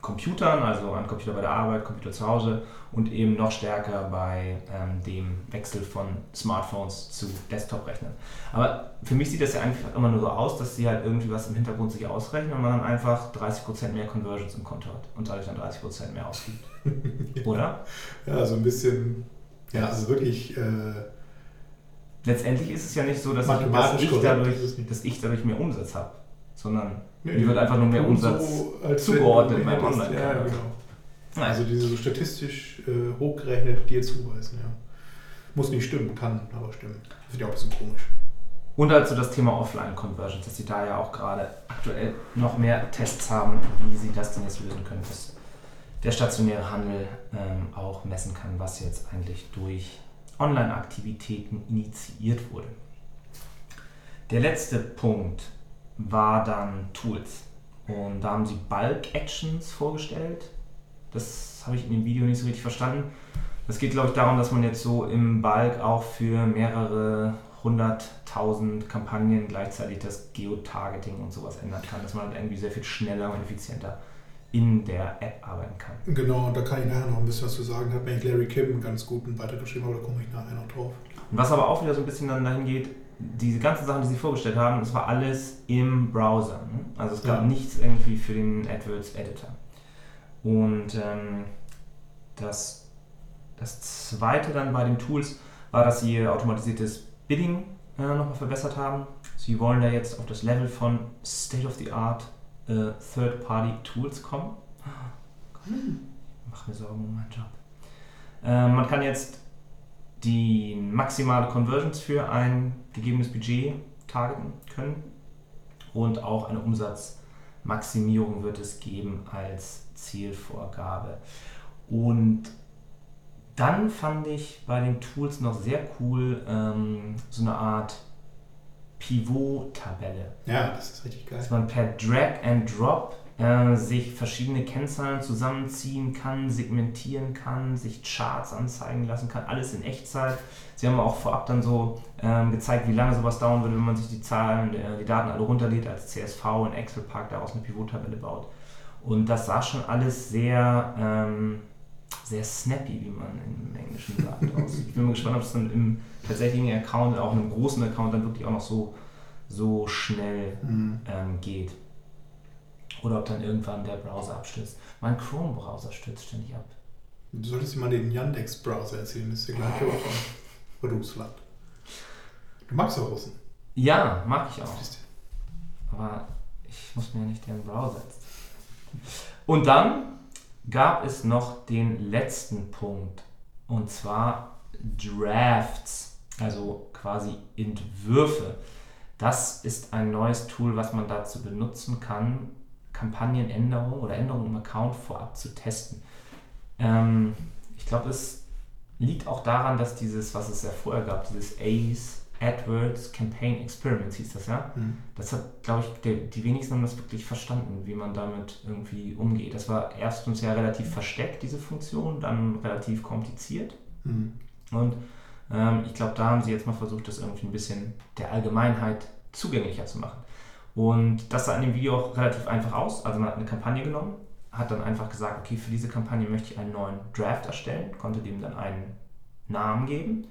Computern, also ein Computer bei der Arbeit, Computer zu Hause und eben noch stärker bei ähm, dem Wechsel von Smartphones zu Desktop-Rechnern. Aber für mich sieht das ja einfach immer nur so aus, dass sie halt irgendwie was im Hintergrund sich ausrechnen und man dann einfach 30% mehr Conversions im Konto hat und dadurch dann 30% mehr ausgibt. Oder? Ja, so ein bisschen, ja, also wirklich, äh, Letztendlich ist es ja nicht so, dass ich, dass ich, dadurch, dass ich dadurch mehr Umsatz habe, sondern nee, mir wird einfach nur mehr so, Umsatz als zugeordnet beim hättest- Online-Kanal. Ja, genau. Also diese so statistisch äh, hochgerechnet dir zuweisen, ja. Muss nicht stimmen, kann aber stimmen. Das wird ja auch ein bisschen komisch. Und also das Thema Offline-Conversions, dass sie da ja auch gerade aktuell noch mehr Tests haben, wie sie das denn jetzt lösen können, dass der stationäre Handel ähm, auch messen kann, was jetzt eigentlich durch Online-Aktivitäten initiiert wurde. Der letzte Punkt war dann Tools. Und da haben sie Bulk Actions vorgestellt. Das habe ich in dem Video nicht so richtig verstanden. Es geht, glaube ich, darum, dass man jetzt so im Bulk auch für mehrere hunderttausend Kampagnen gleichzeitig das Geotargeting und sowas ändern kann, dass man halt irgendwie sehr viel schneller und effizienter in der App arbeiten kann. Genau, und da kann ich nachher noch ein bisschen was zu sagen. Hat mir Larry Kim einen ganz guten Beitrag geschrieben, aber da komme ich nachher noch drauf. Und was aber auch wieder so ein bisschen dann dahin geht, diese ganzen Sachen, die sie vorgestellt haben, das war alles im Browser. Ne? Also es gab Ja. nichts irgendwie für den AdWords Editor. Und ähm, das, das zweite dann bei den Tools war, dass sie automatisiertes Bidding äh, nochmal verbessert haben. Sie wollen da jetzt auf das Level von State-of-the-Art äh, Third-Party-Tools kommen. Mach mir Sorgen um meinen Job. Äh, man kann jetzt die maximale Conversions für ein gegebenes Budget targeten können und auch eine Umsatzmaximierung wird es geben als Zielvorgabe. Und dann fand ich bei den Tools noch sehr cool ähm, so eine Art Pivot-Tabelle. Ja, das ist richtig geil. Dass man per Drag and Drop äh, sich verschiedene Kennzahlen zusammenziehen kann, segmentieren kann, sich Charts anzeigen lassen kann, alles in Echtzeit. Sie haben auch vorab dann so ähm, gezeigt, wie lange sowas dauern würde, wenn man sich die Zahlen, äh, die Daten alle runterlädt als CSV in Excel Park daraus eine Pivot-Tabelle baut. Und das sah schon alles sehr, ähm, sehr snappy, wie man im Englischen sagt, aus. Ich bin mal gespannt, ob es dann im tatsächlichen Account, auch in einem großen Account, dann wirklich auch noch so, so schnell Mhm. ähm, geht. Oder ob dann irgendwann der Browser abstürzt. Mein Chrome-Browser stürzt ständig ab. Du solltest dir mal den Yandex-Browser erzählen, das ist der gleiche auch von Russland. Du magst auch Russen. Ja, mag ich auch. Aber ich muss mir ja nicht deren Browser jetzt. Und dann gab es noch den letzten Punkt. Und zwar Drafts, also quasi Entwürfe. Das ist ein neues Tool, was man dazu benutzen kann, Kampagnenänderungen oder Änderungen im Account vorab zu testen. Ähm, ich glaube, es liegt auch daran, dass dieses, was es ja vorher gab, dieses ACE, AdWords Campaign Experiments hieß das ja, Mhm. das hat, glaube ich, der, die wenigsten haben das wirklich verstanden, wie man damit irgendwie umgeht. Das war erstens ja relativ versteckt, diese Funktion, dann relativ kompliziert. Mhm. Und ähm, ich glaube, da haben sie jetzt mal versucht, das irgendwie ein bisschen der Allgemeinheit zugänglicher zu machen. Und das sah in dem Video auch relativ einfach aus. Also man hat eine Kampagne genommen, hat dann einfach gesagt, okay, für diese Kampagne möchte ich einen neuen Draft erstellen, konnte dem dann einen Namen geben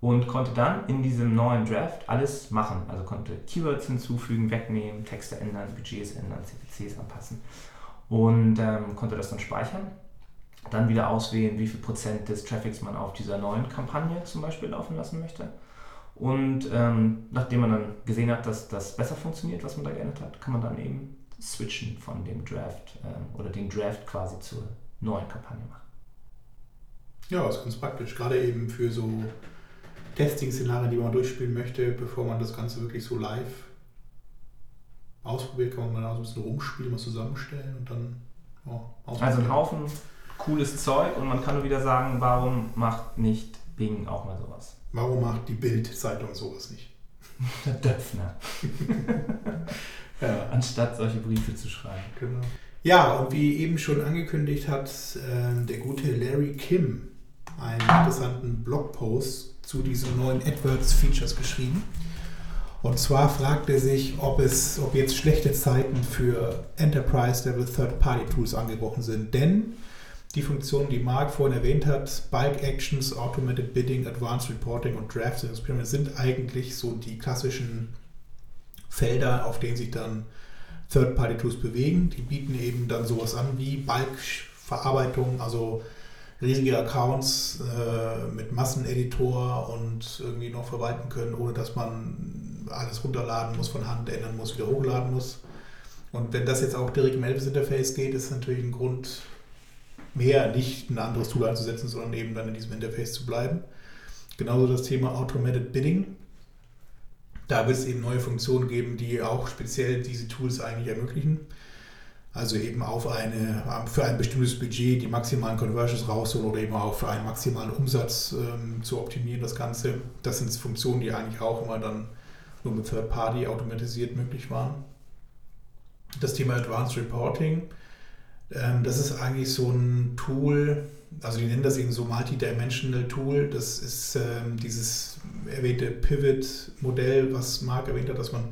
und konnte dann in diesem neuen Draft alles machen. Also konnte Keywords hinzufügen, wegnehmen, Texte ändern, Budgets ändern, CPCs anpassen und ähm, konnte das dann speichern. Dann wieder auswählen, wie viel Prozent des Traffics man auf dieser neuen Kampagne zum Beispiel laufen lassen möchte. Und ähm, nachdem man dann gesehen hat, dass das besser funktioniert, was man da geändert hat, kann man dann eben switchen von dem Draft ähm, oder den Draft quasi zur neuen Kampagne machen. Ja, ist ganz praktisch. Gerade eben für so Testing-Szenarien, die man durchspielen möchte, bevor man das Ganze wirklich so live ausprobiert, kann man mal da so ein bisschen rumspielen, mal zusammenstellen und dann ja, Also ein Haufen cooles Zeug und man kann nur wieder sagen, warum macht nicht Bing auch mal sowas? Warum macht die Bild-Zeitung sowas nicht? Der Döpfner. Ja, Anstatt solche Briefe zu schreiben. genau. Ja, und wie eben schon angekündigt hat, ähm, der gute Larry Kim einen interessanten Blogpost zu diesen neuen AdWords-Features geschrieben. Und zwar fragt er sich, ob es, ob jetzt schlechte Zeiten für Enterprise-Level Third-Party-Tools angebrochen sind. Denn die Funktionen, die Mark vorhin erwähnt hat, Bulk Actions, Automated Bidding, Advanced Reporting und Drafts and Experiments, sind eigentlich so die klassischen Felder, auf denen sich dann Third-Party-Tools bewegen. Die bieten eben dann sowas an wie Bulk-Verarbeitung, also riesige Accounts äh, mit Masseneditor und irgendwie noch verwalten können, ohne dass man alles runterladen muss, von Hand ändern muss, wieder hochladen muss. Und wenn das jetzt auch direkt im Elvis-Interface geht, ist natürlich ein Grund mehr, nicht ein anderes Tool einzusetzen, sondern eben dann in diesem Interface zu bleiben. Genauso das Thema Automated Bidding. Da wird es eben neue Funktionen geben, die auch speziell diese Tools eigentlich ermöglichen. Also eben auf eine, für ein bestimmtes Budget die maximalen Conversions rausholen oder eben auch für einen maximalen Umsatz ähm, zu optimieren, das Ganze. Das sind Funktionen, die eigentlich auch immer dann nur mit Third Party automatisiert möglich waren. Das Thema Advanced Reporting, ähm, das ist eigentlich so ein Tool, also die nennen das eben so Multidimensional Tool. Das ist ähm, dieses erwähnte Pivot-Modell, was Marc erwähnt hat, dass man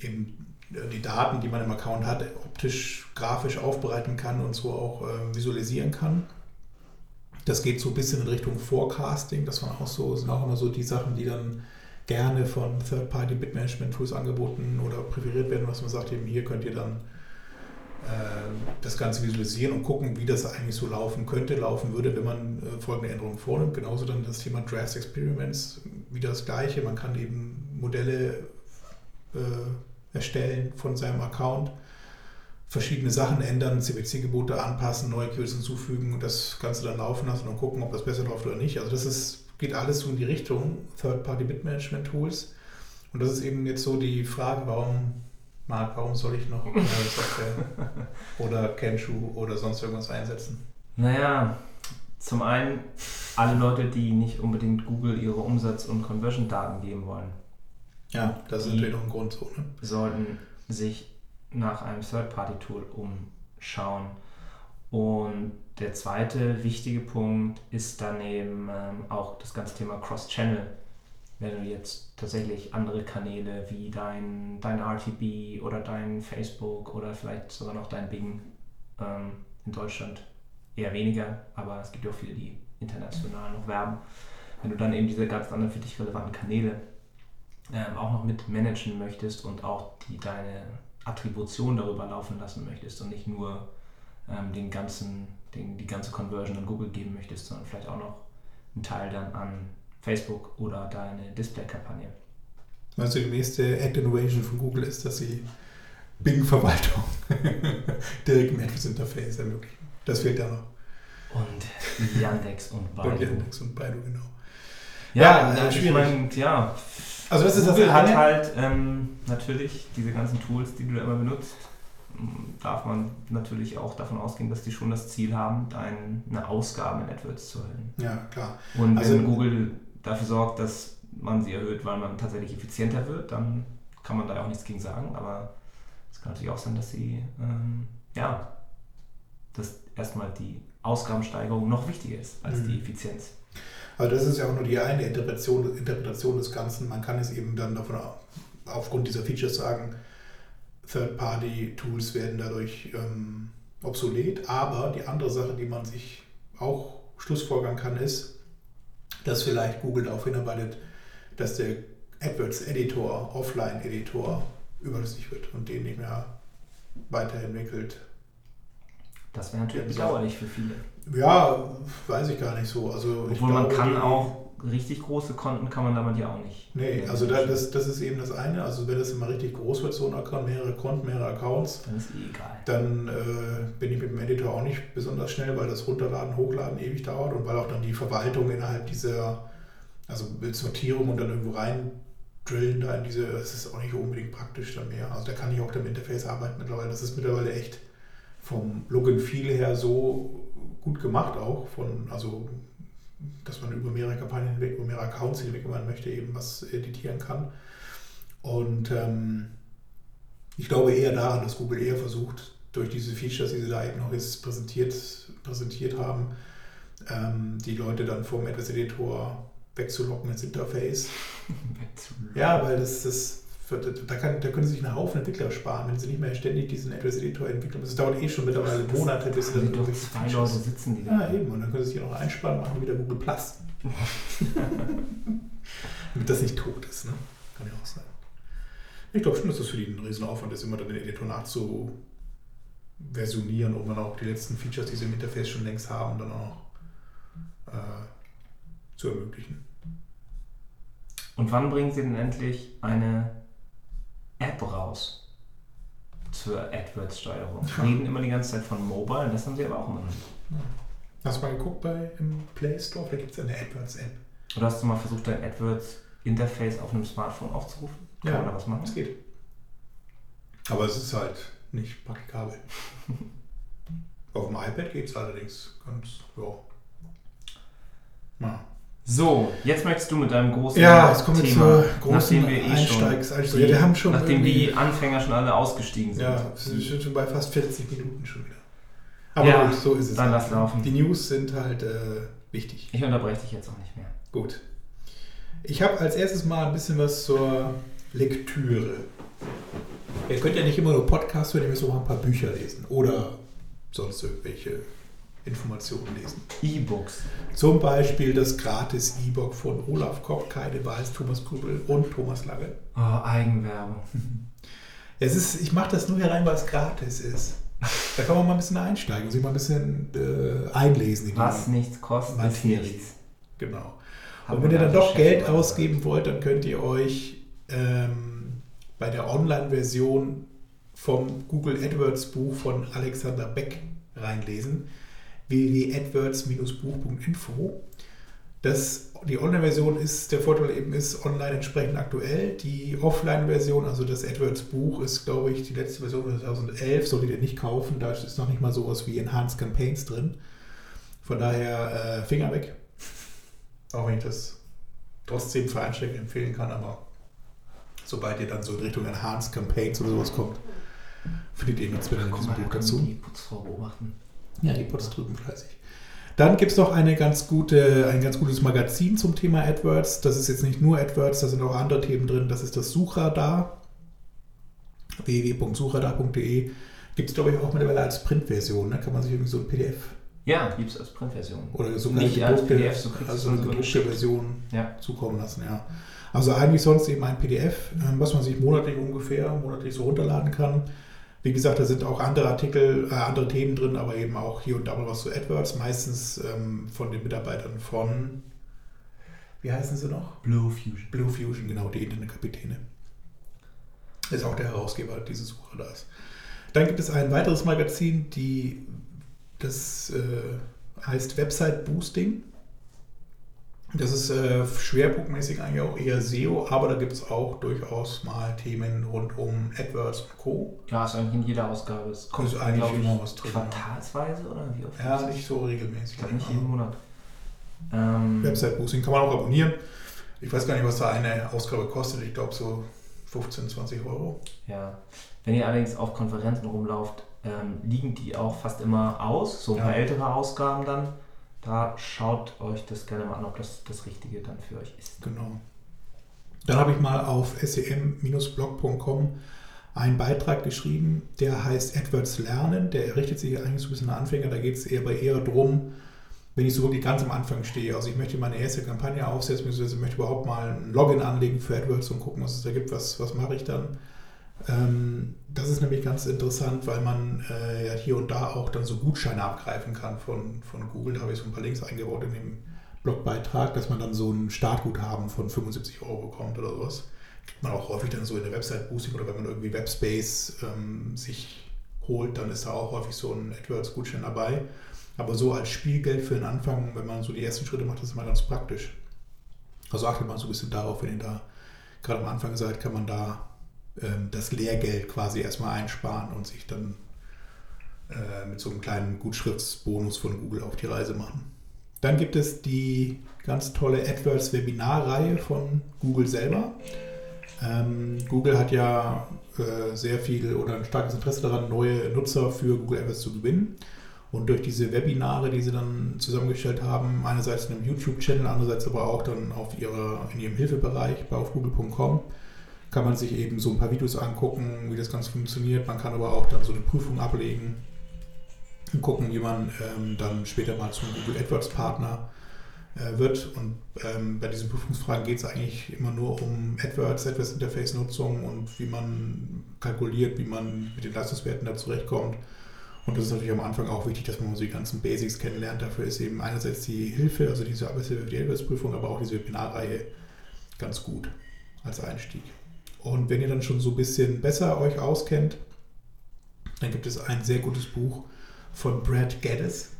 eben die Daten, die man im Account hat, optisch, grafisch aufbereiten kann und so auch äh, visualisieren kann. Das geht so ein bisschen in Richtung Forecasting. Das waren auch so, sind auch immer so die Sachen, die dann gerne von Third-Party Bitmanagement Tools angeboten oder präferiert werden, was man sagt, eben hier könnt ihr dann das Ganze visualisieren und gucken, wie das eigentlich so laufen könnte, laufen würde, wenn man äh, folgende Änderungen vornimmt. Genauso dann das Thema Drafts Experiments, wieder das gleiche. Man kann eben Modelle äh, erstellen von seinem Account, verschiedene Sachen ändern, CPC-Gebote anpassen, neue Keywords hinzufügen und das Ganze dann laufen lassen und gucken, ob das besser läuft oder nicht. Also das ist, geht alles so in die Richtung Third-Party-Bit-Management-Tools. Und das ist eben jetzt so die Frage, warum Marc, warum soll ich noch Software oder Kenshu oder sonst irgendwas einsetzen? Naja, zum einen alle Leute, die nicht unbedingt Google ihre Umsatz- und Conversion-Daten geben wollen. Ja, das ist natürlich noch ein Grund so. Ne? sollten sich nach einem Third-Party-Tool umschauen. Und der zweite wichtige Punkt ist daneben ähm, auch das ganze Thema Cross-Channel. Wenn du jetzt tatsächlich andere Kanäle wie dein, dein RTB oder dein Facebook oder vielleicht sogar noch dein Bing ähm, in Deutschland eher weniger, aber es gibt ja auch viele, die international noch werben. Wenn du dann eben diese ganz anderen für dich relevanten Kanäle ähm, auch noch mit managen möchtest und auch die, deine Attribution darüber laufen lassen möchtest und nicht nur ähm, den ganzen, den, die ganze Conversion an Google geben möchtest, sondern vielleicht auch noch einen Teil dann an Facebook oder deine Display-Kampagne. Du, die nächste Ad Innovation von Google ist, dass sie Bing-Verwaltung direkt im AdWords-Interface ermöglichen? Das fehlt ja noch. Und Yandex und Und Baidu. Yandex und Baidu, genau. Ja, Ja, äh, ich schwierig. meine, ja, Also das ist das Google hat eine. halt ähm, natürlich diese ganzen Tools, die du da immer benutzt, darf man natürlich auch davon ausgehen, dass die schon das Ziel haben, deine Ausgaben in AdWords zu erhöhen. Ja, klar. Und Also- wenn Google dafür sorgt, dass man sie erhöht, weil man tatsächlich effizienter wird, dann kann man da auch nichts gegen sagen. Aber es kann natürlich auch sein, dass sie, ähm, ja, dass erstmal die Ausgabensteigerung noch wichtiger ist als Mhm. die Effizienz. Also das ist ja auch nur die eine Interpretation, Interpretation des Ganzen. Man kann es eben dann davon au- aufgrund dieser Features sagen, Third-Party-Tools werden dadurch ähm, obsolet. Aber die andere Sache, die man sich auch schlussfolgern kann, ist, dass vielleicht Google darauf hinarbeitet, dass der AdWords-Editor, Offline-Editor überflüssig wird und den nicht mehr weiterentwickelt. Das wäre natürlich bedauerlich für viele. Ja, weiß ich gar nicht so. Also ich Obwohl man glaube, kann auch, richtig große Konten kann man damit ja auch nicht. Nee, also da, das, das ist eben das eine. Also wenn das immer richtig groß wird, so ein Account, mehrere Konten, mehrere Accounts, Dann ist eh egal. dann äh, bin ich mit dem Editor auch nicht besonders schnell, weil das Runterladen, Hochladen ewig dauert und weil auch dann die Verwaltung innerhalb dieser, also mit Sortierung und dann irgendwo rein drillen da in diese, das ist auch nicht unbedingt praktisch dann mehr. Also da kann ich auch mit dem Interface arbeiten mittlerweile. Das ist mittlerweile echt vom Look and Feel her so gut gemacht auch, von, also dass man über mehrere Kampagnen hinweg, über mehrere Accounts hinweg, wenn man möchte, eben was editieren kann. Und ähm, ich glaube eher daran, dass Google eher versucht, durch diese Features, die sie da eben noch jetzt präsentiert, präsentiert haben, ähm, die Leute dann vom Advanced Editor wegzulocken ins Interface. Ja, weil das, das da, kann, da können sie sich einen Haufen Entwickler sparen, wenn sie nicht mehr ständig diesen Advanced Editor entwickeln. Das dauert eh schon mittlerweile Monate, bis sie Da dann doch zwei Leute sitzen, die ja, eben. Und dann können Sie sich hier noch einspannen, machen wieder Google Plus. Damit das nicht tot ist, ne? Kann ja auch sein. Ich glaube schon, dass das für die ein Riesenaufwand ist, immer dann den Editor nachzuversionieren, um dann auch die letzten Features, die sie im Interface schon längst haben, dann auch noch äh, zu ermöglichen. Und wann bringen sie denn endlich eine App raus zur AdWords-Steuerung? Sie reden immer die ganze Zeit von Mobile, das haben sie aber auch immer noch nicht. Hast du mal geguckt bei im Play Store? Da gibt es eine AdWords-App. Oder hast du mal versucht, dein AdWords-Interface auf einem Smartphone aufzurufen? Kann man da was machen? Es geht. Aber es ist halt nicht praktikabel. Auf dem iPad geht es allerdings ganz, ja. Ja. So, jetzt möchtest du mit deinem großen Ja, jetzt kommen wir Thema, zur großen nachdem wir eh Einsteigs- schon, also, ja, wir haben schon nachdem die Anfänger schon alle ausgestiegen sind. Ja, wir sind schon bei fast 40 Minuten schon wieder. Aber Ja, gut, so ist es. dann halt. lass laufen. Die News sind halt äh, wichtig. Ich unterbreche dich jetzt auch nicht mehr. Gut. Ich habe als erstes mal ein bisschen was zur Lektüre. Ihr könnt ja nicht immer nur Podcasts hören, ihr müsst auch mal ein paar Bücher lesen oder sonst irgendwelche Informationen lesen. E-Books. Zum Beispiel das gratis E-Book von Olaf Koch, Kaide Weiß, Thomas Grübel und Thomas Lange. Oh, Eigenwerbung. Es ist, ich mache das nur hier rein, weil es gratis ist. Da kann man mal ein bisschen einsteigen, sich mal ein bisschen äh, einlesen. Was nichts kostet, ist Materie. nichts. Genau. Haben Und wenn ihr dann da doch Geld ausgeben wollt, dann könnt ihr euch ähm, bei der Online-Version vom Google AdWords Buch von Alexander Beck reinlesen. www.adwords-buch.info. Das, die Online-Version ist, der Vorteil eben ist online entsprechend aktuell. Die Offline-Version, also das AdWords-Buch, ist, glaube ich, die letzte Version von 2011, solltet ihr nicht kaufen. Da ist noch nicht mal sowas wie Enhanced Campaigns drin. Von daher äh, Finger weg. Auch wenn ich das trotzdem für Einsteiger empfehlen kann, aber sobald ihr dann so in Richtung Enhanced Campaigns oder sowas kommt, findet ihr nichts mehr in diesem Buch dazu. die Putzfrau beobachten. Ja, die putzt drüben fleißig. Dann gibt es noch eine ganz gute, ein ganz gutes Magazin zum Thema AdWords. Das ist jetzt nicht nur AdWords, da sind auch andere Themen drin. Das ist das Suchradar. www.suchradar.de gibt es, glaube ich, auch mittlerweile als Printversion. Da kann man sich irgendwie so ein PDF Ja, gibt es als Printversion. oder sogar Nicht als PDF, so also so eine gedruckte. Version Ja. zukommen lassen. Ja. Also eigentlich sonst eben ein PDF, ähm, was man sich monatlich ungefähr, monatlich so runterladen kann. Wie gesagt, da sind auch andere Artikel, äh, andere Themen drin, aber eben auch hier und da mal was zu AdWords, meistens ähm, von den Mitarbeitern von, wie heißen sie noch? Blue Fusion. Blue Fusion, genau, die Internetkapitäne. Ist auch der Herausgeber dieses Suchradars. Dann gibt es ein weiteres Magazin, die, das äh, heißt Website Boosting. Das ist äh, schwerpunktmäßig eigentlich auch eher SEO, aber da gibt es auch durchaus mal Themen rund um AdWords und Co. Ja, ist eigentlich in jeder Ausgabe. Es kommt, Ist eigentlich immer was drin, quartalsweise oder wie oft? Ja, nicht so regelmäßig. Ich glaube nicht jeden Monat. Ähm, Website Boosting kann man auch abonnieren. Ich weiß gar nicht, was da eine Ausgabe kostet. Ich glaube so 15, 20 Euro. Ja. Wenn ihr allerdings auf Konferenzen rumlauft, ähm, liegen die auch fast immer aus. So ein paar Ja. ältere Ausgaben dann. Da schaut euch das gerne mal an, ob das das Richtige dann für euch ist. Genau. Dann habe ich mal auf sem-blog.com einen Beitrag geschrieben, der heißt AdWords Lernen. Der richtet sich eigentlich so ein bisschen an Anfänger. Da geht es eher eher drum, wenn ich so wirklich ganz am Anfang stehe. Also ich möchte meine erste Kampagne aufsetzen, beziehungsweise möchte überhaupt mal ein Login anlegen für AdWords und gucken, was es da gibt, was, was mache ich dann. Ähm, das ist nämlich ganz interessant, weil man äh, ja hier und da auch dann so Gutscheine abgreifen kann von, von Google. Da habe ich so ein paar Links eingebaut in dem Blogbeitrag, dass man dann so ein Startguthaben von 75 Euro bekommt oder sowas. Kriegt man auch häufig dann so in der Website-Boosting oder wenn man irgendwie Webspace ähm, sich holt, dann ist da auch häufig so ein AdWords-Gutschein dabei. Aber so als Spielgeld für den Anfang, wenn man so die ersten Schritte macht, ist immer ganz praktisch. Also achtet mal so ein bisschen darauf, wenn ihr da gerade am Anfang seid, kann man da das Lehrgeld quasi erstmal einsparen und sich dann äh, mit so einem kleinen Gutschriftsbonus von Google auf die Reise machen. Dann gibt es die ganz tolle AdWords Webinarreihe von Google selber. Ähm, Google hat ja äh, sehr viel oder ein starkes Interesse daran, neue Nutzer für Google AdWords zu gewinnen. Und durch diese Webinare, die sie dann zusammengestellt haben, einerseits in einem YouTube-Channel, andererseits aber auch dann auf ihrer, in ihrem Hilfebereich bei auf google.com, kann man sich eben so ein paar Videos angucken, wie das Ganze funktioniert. Man kann aber auch dann so eine Prüfung ablegen und gucken, wie man ähm, dann später mal zum Google AdWords Partner äh, wird. Und ähm, bei diesen Prüfungsfragen geht es eigentlich immer nur um AdWords, AdWords Interface Nutzung und wie man kalkuliert, wie man mit den Leistungswerten da zurechtkommt. Und das ist natürlich am Anfang auch wichtig, dass man so die ganzen Basics kennenlernt. Dafür ist eben einerseits die Hilfe, also diese Arbeitshilfe für die AdWords-Prüfung, aber auch diese Webinarreihe ganz gut als Einstieg. Und wenn ihr dann schon so ein bisschen besser euch auskennt, dann gibt es ein sehr gutes Buch von Brad Geddes.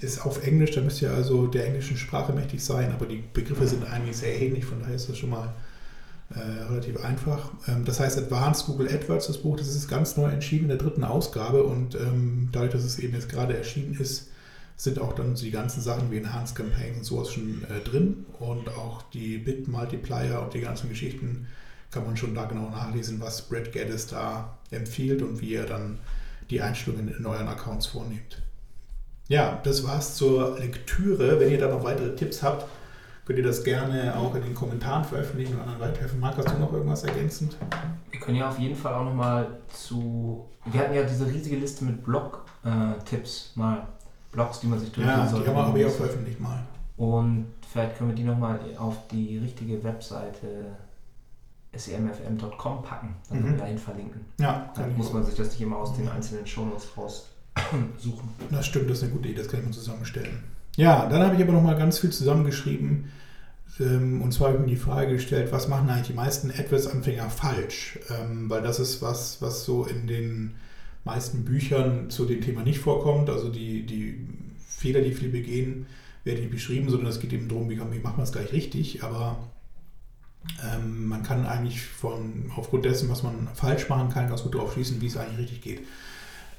Ist auf Englisch, da müsst ihr also der englischen Sprache mächtig sein, aber die Begriffe sind eigentlich sehr ähnlich, von daher ist das schon mal äh, relativ einfach. Ähm, das heißt Advanced Google AdWords, das Buch, das ist ganz neu entschieden in der dritten Ausgabe und ähm, dadurch, dass es eben jetzt gerade erschienen ist, sind auch dann so die ganzen Sachen wie Enhanced Campaigns und sowas schon äh, drin und auch die Bit Multiplier und die ganzen Geschichten kann man schon da genau nachlesen, was Brad Geddes da empfiehlt und wie er dann die Einstellungen in euren Accounts vornimmt. Ja, das war's zur Lektüre. Wenn ihr da noch weitere Tipps habt, könnt ihr das gerne auch in den Kommentaren veröffentlichen und anderen weiterhelfen. Marc, hast du noch irgendwas ergänzend? Wir können ja auf jeden Fall auch nochmal zu. Wir hatten ja diese riesige Liste mit Blog-Tipps mal. Blogs, die man sich durchlesen Ja, die sollte. haben wir auch veröffentlicht mal. Und vielleicht können wir die nochmal auf die richtige Webseite semfm.com packen. Dann Mhm. dahin verlinken. Ja, Dann muss man sich das nicht immer aus den einzelnen Shownotes raus suchen. Das stimmt, das ist eine gute Idee, das kann ich mal zusammenstellen. Ja, dann habe ich aber noch mal ganz viel zusammengeschrieben. Ähm, und zwar habe ich mir die Frage gestellt, was machen eigentlich die meisten AdWords-Anfänger falsch? Ähm, weil das ist was, was so in den meisten Büchern zu dem Thema nicht vorkommt. Also die, die Fehler, die viele begehen, werden nicht beschrieben, sondern es geht eben darum, wie, wie macht man es gleich richtig. Aber ähm, man kann eigentlich von, aufgrund dessen, was man falsch machen kann, ganz gut darauf schließen, wie es eigentlich richtig geht.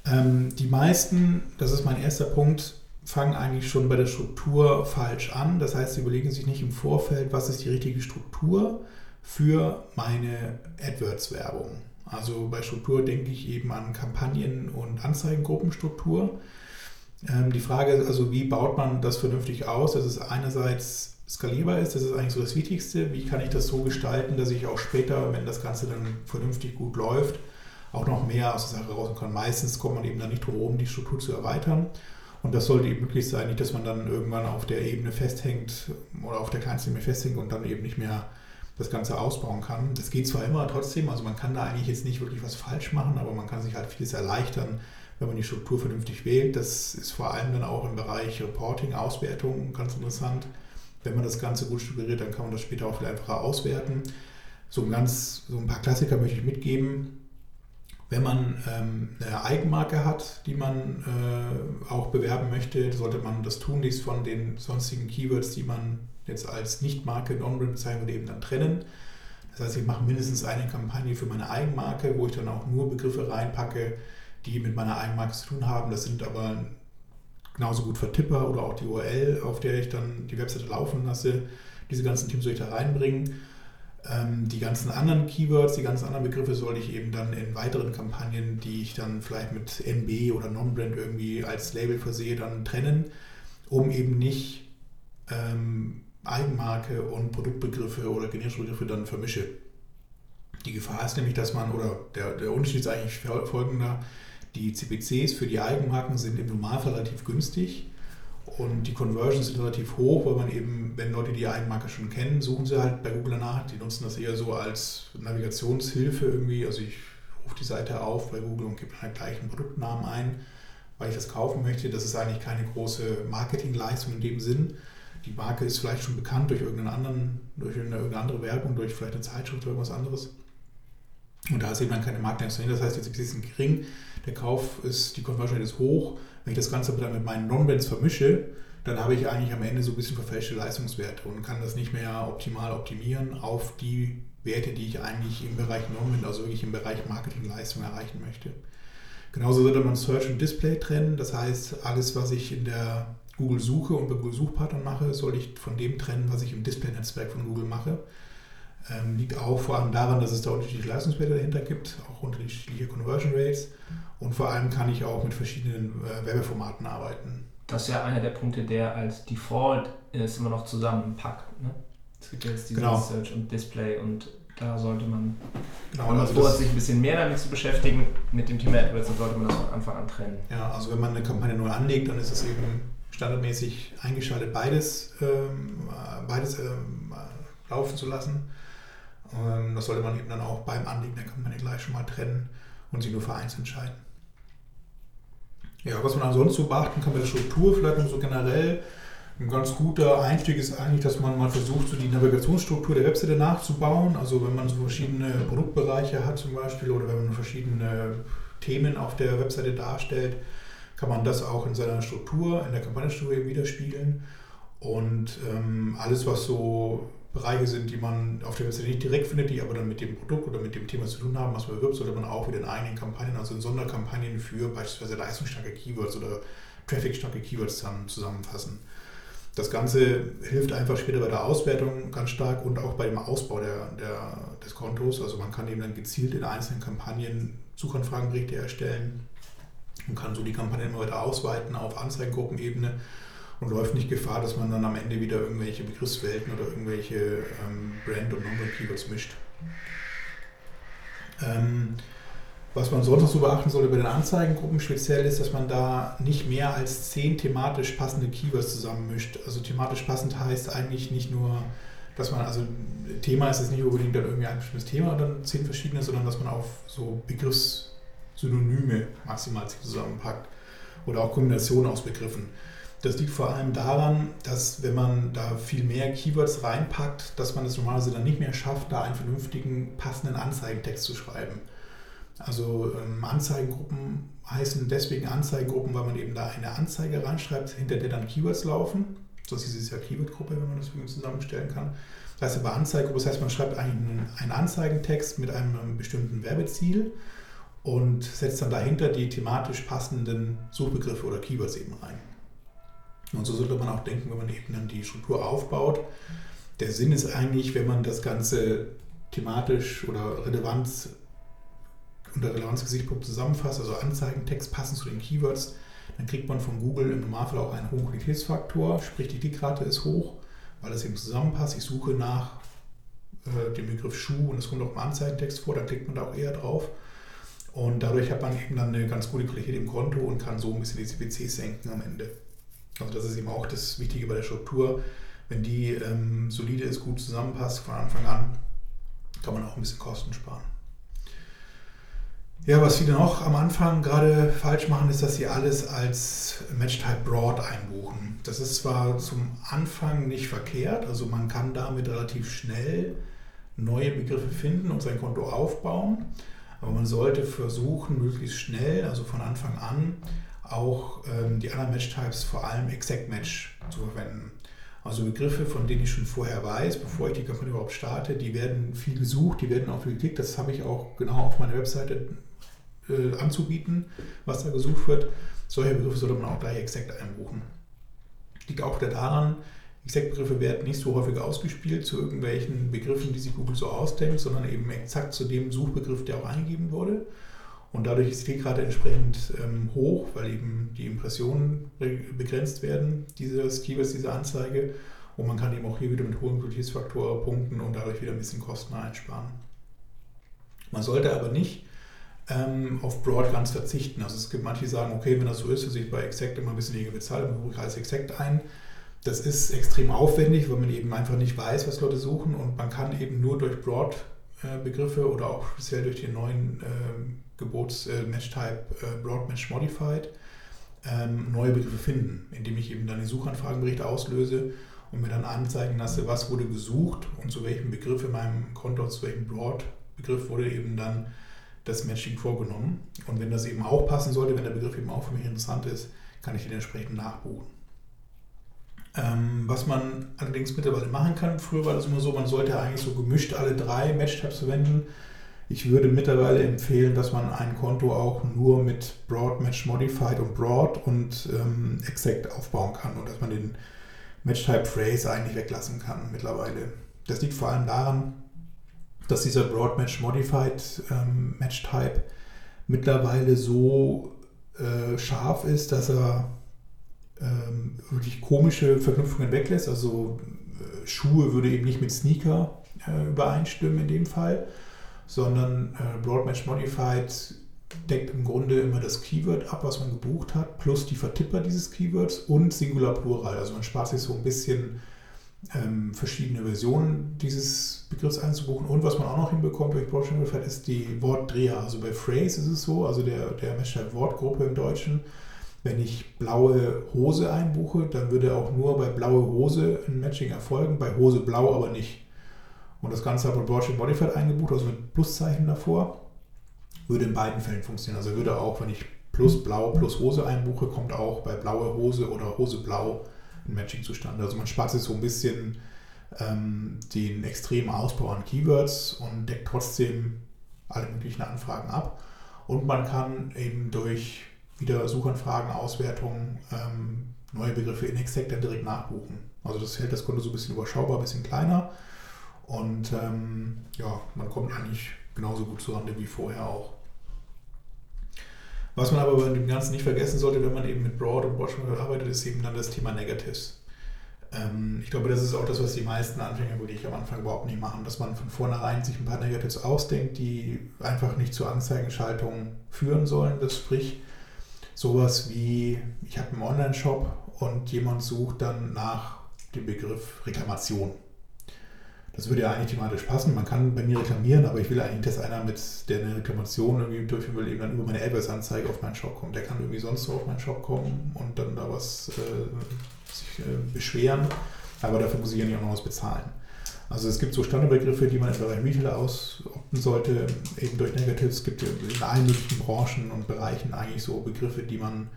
Ähm, die meisten, das ist mein erster Punkt, fangen eigentlich schon bei der Struktur falsch an. Das heißt, sie überlegen sich nicht im Vorfeld, was ist die richtige Struktur für meine AdWords-Werbung. Also bei Struktur denke ich eben an Kampagnen- und Anzeigengruppenstruktur. Ähm, die Frage ist also, wie baut man das vernünftig aus, dass es einerseits skalierbar ist, das ist eigentlich so das Wichtigste. Wie kann ich das so gestalten, dass ich auch später, wenn das Ganze dann vernünftig gut läuft, auch noch mehr aus der Sache rauskommen kann. Meistens kommt man eben dann nicht drum herum, die Struktur zu erweitern. Und das sollte eben möglich sein, nicht, dass man dann irgendwann auf der Ebene festhängt oder auf der kleinsten Ebene festhängt und dann eben nicht mehr das Ganze ausbauen kann. Das geht zwar immer trotzdem, also man kann da eigentlich jetzt nicht wirklich was falsch machen, aber man kann sich halt vieles erleichtern, wenn man die Struktur vernünftig wählt. Das ist vor allem dann auch im Bereich Reporting, Auswertung ganz interessant. Wenn man das Ganze gut strukturiert, dann kann man das später auch viel einfacher auswerten. So ein, ganz, so ein paar Klassiker möchte ich mitgeben. Wenn man ähm, eine Eigenmarke hat, die man äh, auch bewerben möchte, sollte man das tunlichst von den sonstigen Keywords, die man jetzt als Nicht-Marke, Non-Brand bezeichnen würde, eben dann trennen. Das heißt, ich mache mindestens eine Kampagne für meine Eigenmarke, wo ich dann auch nur Begriffe reinpacke, die mit meiner Eigenmarke zu tun haben. Das sind aber genauso gut Vertipper oder auch die URL, auf der ich dann die Webseite laufen lasse. Diese ganzen Themen soll ich da reinbringen. Ähm, die ganzen anderen Keywords, die ganzen anderen Begriffe soll ich eben dann in weiteren Kampagnen, die ich dann vielleicht mit NB oder Non-Brand irgendwie als Label versehe, dann trennen, um eben nicht ähm, Eigenmarke und Produktbegriffe oder generische Begriffe dann vermische. Die Gefahr ist nämlich, dass man, oder der, der Unterschied ist eigentlich folgender, die CPCs für die Eigenmarken sind im Normalfall relativ günstig und die Conversions sind relativ hoch, weil man eben, wenn Leute die Eigenmarke schon kennen, suchen sie halt bei Google danach. Die nutzen das eher so als Navigationshilfe irgendwie. Also ich rufe die Seite auf bei Google und gebe dann halt gleich einen Produktnamen ein, weil ich das kaufen möchte. Das ist eigentlich keine große Marketingleistung in dem Sinn. Die Marke ist vielleicht schon bekannt durch irgendeinen anderen, durch irgendeine andere Werbung, durch vielleicht eine Zeitschrift oder irgendwas anderes. Und da ist eben dann keine Marketingleistung. Das heißt, die CPCs sind gering, der Kauf ist, die Conversion ist hoch wenn ich das Ganze dann mit meinen Non-Bands vermische, dann habe ich eigentlich am Ende so ein bisschen verfälschte Leistungswerte und kann das nicht mehr optimal optimieren auf die Werte, die ich eigentlich im Bereich Non-Band, also wirklich im Bereich Marketingleistung erreichen möchte. Genauso sollte man Search und Display trennen. Das heißt, alles, was ich in der Google Suche und bei Google Suchpartnern mache, soll ich von dem trennen, was ich im Display-Netzwerk von Google mache. Ähm, liegt auch vor allem daran, dass es da unterschiedliche Leistungswerte dahinter gibt, auch unterschiedliche Conversion Rates. Und vor allem kann ich auch mit verschiedenen äh, Werbeformaten arbeiten. Das ist ja einer der Punkte, der als Default ist immer noch zusammenpackt. Ne? Es gibt jetzt dieses genau. Search und Display und da sollte man, genau, wenn man also vorhat, sich ein bisschen mehr damit zu beschäftigen, mit dem Thema AdWords, dann sollte man das von Anfang an trennen. Ja, also wenn man eine Kampagne neu anlegt, dann ist es eben standardmäßig eingeschaltet, beides, ähm, beides ähm, laufen zu lassen. Ähm, das sollte man eben dann auch beim Anlegen der Kampagne gleich schon mal trennen und sich nur für eins entscheiden. Ja, was man ansonsten so beachten kann bei der Struktur, vielleicht nur so generell, ein ganz guter Einstieg ist eigentlich, dass man mal versucht, so die Navigationsstruktur der Webseite nachzubauen. Also wenn man so verschiedene Produktbereiche hat zum Beispiel oder wenn man verschiedene Themen auf der Webseite darstellt, kann man das auch in seiner Struktur, in der Kampagnenstruktur widerspiegeln. Und ähm, alles, was so Bereiche sind, die man auf der Webseite nicht direkt findet, die aber dann mit dem Produkt oder mit dem Thema zu tun haben, was man bewirbt, sollte man auch wieder in eigenen Kampagnen, also in Sonderkampagnen für beispielsweise leistungsstarke Keywords oder trafficstarke Keywords zusammenfassen. Das Ganze hilft einfach später bei der Auswertung ganz stark und auch bei dem Ausbau der, der, des Kontos. Also man kann eben dann gezielt in einzelnen Kampagnen Suchanfragenberichte erstellen und kann so die Kampagne immer weiter ausweiten auf Anzeigengruppenebene und läuft nicht Gefahr, dass man dann am Ende wieder irgendwelche Begriffswelten oder irgendwelche ähm, Brand- und Non-Brand-Keywords mischt. Ähm, was man sonst noch so beachten sollte bei den Anzeigengruppen speziell ist, dass man da nicht mehr als zehn thematisch passende Keywords zusammenmischt. Also thematisch passend heißt eigentlich nicht nur, dass man, also Thema ist es nicht unbedingt dann irgendwie ein bestimmtes Thema oder zehn verschiedene, sondern dass man auf so Begriffssynonyme maximal zusammenpackt. oder auch Kombinationen aus Begriffen. Das liegt vor allem daran, dass wenn man da viel mehr Keywords reinpackt, dass man es normalerweise dann nicht mehr schafft, da einen vernünftigen, passenden Anzeigentext zu schreiben. Also ähm, Anzeigengruppen heißen deswegen Anzeigengruppen, weil man eben da eine Anzeige reinschreibt, hinter der dann Keywords laufen. So ist es ja Keyword-Gruppe, wenn man das zusammenstellen kann. Das heißt aber Anzeigengruppe, das heißt man schreibt einen, einen Anzeigentext mit einem bestimmten Werbeziel und setzt dann dahinter die thematisch passenden Suchbegriffe oder Keywords eben rein. Und so sollte man auch denken, wenn man eben dann die Struktur aufbaut. Der Sinn ist eigentlich, wenn man das Ganze thematisch oder Relevanz unter Relevanzgesichtspunkt zusammenfasst, also Anzeigentext passend zu den Keywords, dann kriegt man von Google im Normalfall auch einen hohen Qualitätsfaktor, sprich die Klickrate ist hoch, weil das eben zusammenpasst. Ich suche nach äh, dem Begriff Schuh und es kommt auch im Anzeigentext vor, dann klickt man da auch eher drauf. Und dadurch hat man eben dann eine ganz gute Qualität im Konto und kann so ein bisschen die CPCs senken am Ende. Also das ist eben auch das Wichtige bei der Struktur. Wenn die ähm, solide ist, gut zusammenpasst von Anfang an, kann man auch ein bisschen Kosten sparen. Ja, was viele noch am Anfang gerade falsch machen, ist, dass sie alles als Match-Type Broad einbuchen. Das ist zwar zum Anfang nicht verkehrt, also man kann damit relativ schnell neue Begriffe finden und sein Konto aufbauen, aber man sollte versuchen, möglichst schnell, also von Anfang an, auch ähm, die anderen Match-Types, vor allem Exact Match, zu verwenden. Also Begriffe, von denen ich schon vorher weiß, bevor ich die Kampagne überhaupt starte, die werden viel gesucht, die werden auch viel geklickt. Das habe ich auch genau auf meiner Webseite äh, anzubieten, was da gesucht wird. Solche Begriffe sollte man auch gleich exakt einbuchen. Liegt auch wieder daran, Exakt-Begriffe werden nicht so häufig ausgespielt zu irgendwelchen Begriffen, die sich Google so ausdenkt, sondern eben exakt zu dem Suchbegriff, der auch eingegeben wurde. Und dadurch ist die Klickrate entsprechend ähm, hoch, weil eben die Impressionen begrenzt werden, dieses Keywords, diese Anzeige. Und man kann eben auch hier wieder mit hohem Qualitätsfaktor punkten und dadurch wieder ein bisschen Kosten einsparen. Man sollte aber nicht ähm, auf Broad ganz verzichten. Also es gibt manche, die sagen, okay, wenn das so ist, dass ich bei Exact immer ein bisschen weniger bezahle, dann buche ich alles Exact ein. Das ist extrem aufwendig, weil man eben einfach nicht weiß, was Leute suchen und man kann eben nur durch Broad-Begriffe äh, oder auch speziell durch den neuen äh, Gebots äh, Match-Type äh, Broad Match Modified ähm, neue Begriffe finden, indem ich eben dann den Suchanfragenbericht auslöse und mir dann anzeigen lasse, was wurde gesucht und zu welchem Begriff in meinem Konto, zu welchem Broad-Begriff wurde eben dann das Matching vorgenommen. Und wenn das eben auch passen sollte, wenn der Begriff eben auch für mich interessant ist, kann ich den entsprechend nachbuchen. Ähm, was man allerdings mittlerweile machen kann, früher war das immer so, man sollte eigentlich so gemischt alle drei Match-Tabs verwenden. Ich würde mittlerweile empfehlen, dass man ein Konto auch nur mit Broad Match Modified und Broad und ähm, Exact aufbauen kann und dass man den Match-Type Phrase eigentlich weglassen kann mittlerweile. Das liegt vor allem daran, dass dieser Broad Match Modified ähm, Match Type mittlerweile so äh, scharf ist, dass er ähm, wirklich komische Verknüpfungen weglässt. Also äh, Schuhe würde eben nicht mit Sneaker äh, übereinstimmen in dem Fall, sondern äh, Broad Match Modified deckt im Grunde immer das Keyword ab, was man gebucht hat, plus die Vertipper dieses Keywords und Singular Plural. Also man spart sich so ein bisschen ähm, verschiedene Versionen dieses Begriffs einzubuchen. Und was man auch noch hinbekommt durch Broadchannel ist die Wortdreher. Also bei Phrase ist es so, also der, der Mesher Wortgruppe im Deutschen, wenn ich blaue Hose einbuche, dann würde auch nur bei blaue Hose ein Matching erfolgen, bei Hose blau aber nicht. Und das Ganze bei Broadchannel Modified eingebucht, also mit Pluszeichen davor, würde in beiden Fällen funktionieren. Also würde auch, wenn ich plus blau plus Hose einbuche, kommt auch bei blaue Hose oder Hose blau ein Matching zustande. Also man spart sich so ein bisschen ähm, den extremen Ausbau an Keywords und deckt trotzdem alle möglichen Anfragen ab. Und man kann eben durch wieder Suchanfragen, Auswertungen, ähm, neue Begriffe in Exact dann direkt nachbuchen. Also das hält das Konto so ein bisschen überschaubar, ein bisschen kleiner. Und ähm, ja, man kommt eigentlich genauso gut zurande wie vorher auch. Was man aber bei dem Ganzen nicht vergessen sollte, wenn man eben mit Broad und Watchman arbeitet, ist eben dann das Thema Negatives. Ähm, ich glaube, das ist auch das, was die meisten Anfänger wirklich am Anfang überhaupt nicht machen, dass man von vornherein sich ein paar Negatives ausdenkt, die einfach nicht zur Anzeigenschaltung führen sollen. Das sprich, sowas wie, ich habe einen Online-Shop und jemand sucht dann nach dem Begriff Reklamation. Das würde ja eigentlich thematisch passen. Man kann bei mir reklamieren, aber ich will eigentlich, dass einer mit der eine Reklamation irgendwie durchführen will, eben dann über meine AdWords-Anzeige auf meinen Shop kommt. Der kann irgendwie sonst so auf meinen Shop kommen und dann da was äh, sich äh, beschweren, aber dafür muss ich ja nicht auch noch was bezahlen. Also es gibt so Standardbegriffe, die man im Bereich Retailer ausopten sollte, eben durch Negatives. Es gibt in allen möglichen Branchen und Bereichen eigentlich so Begriffe, die man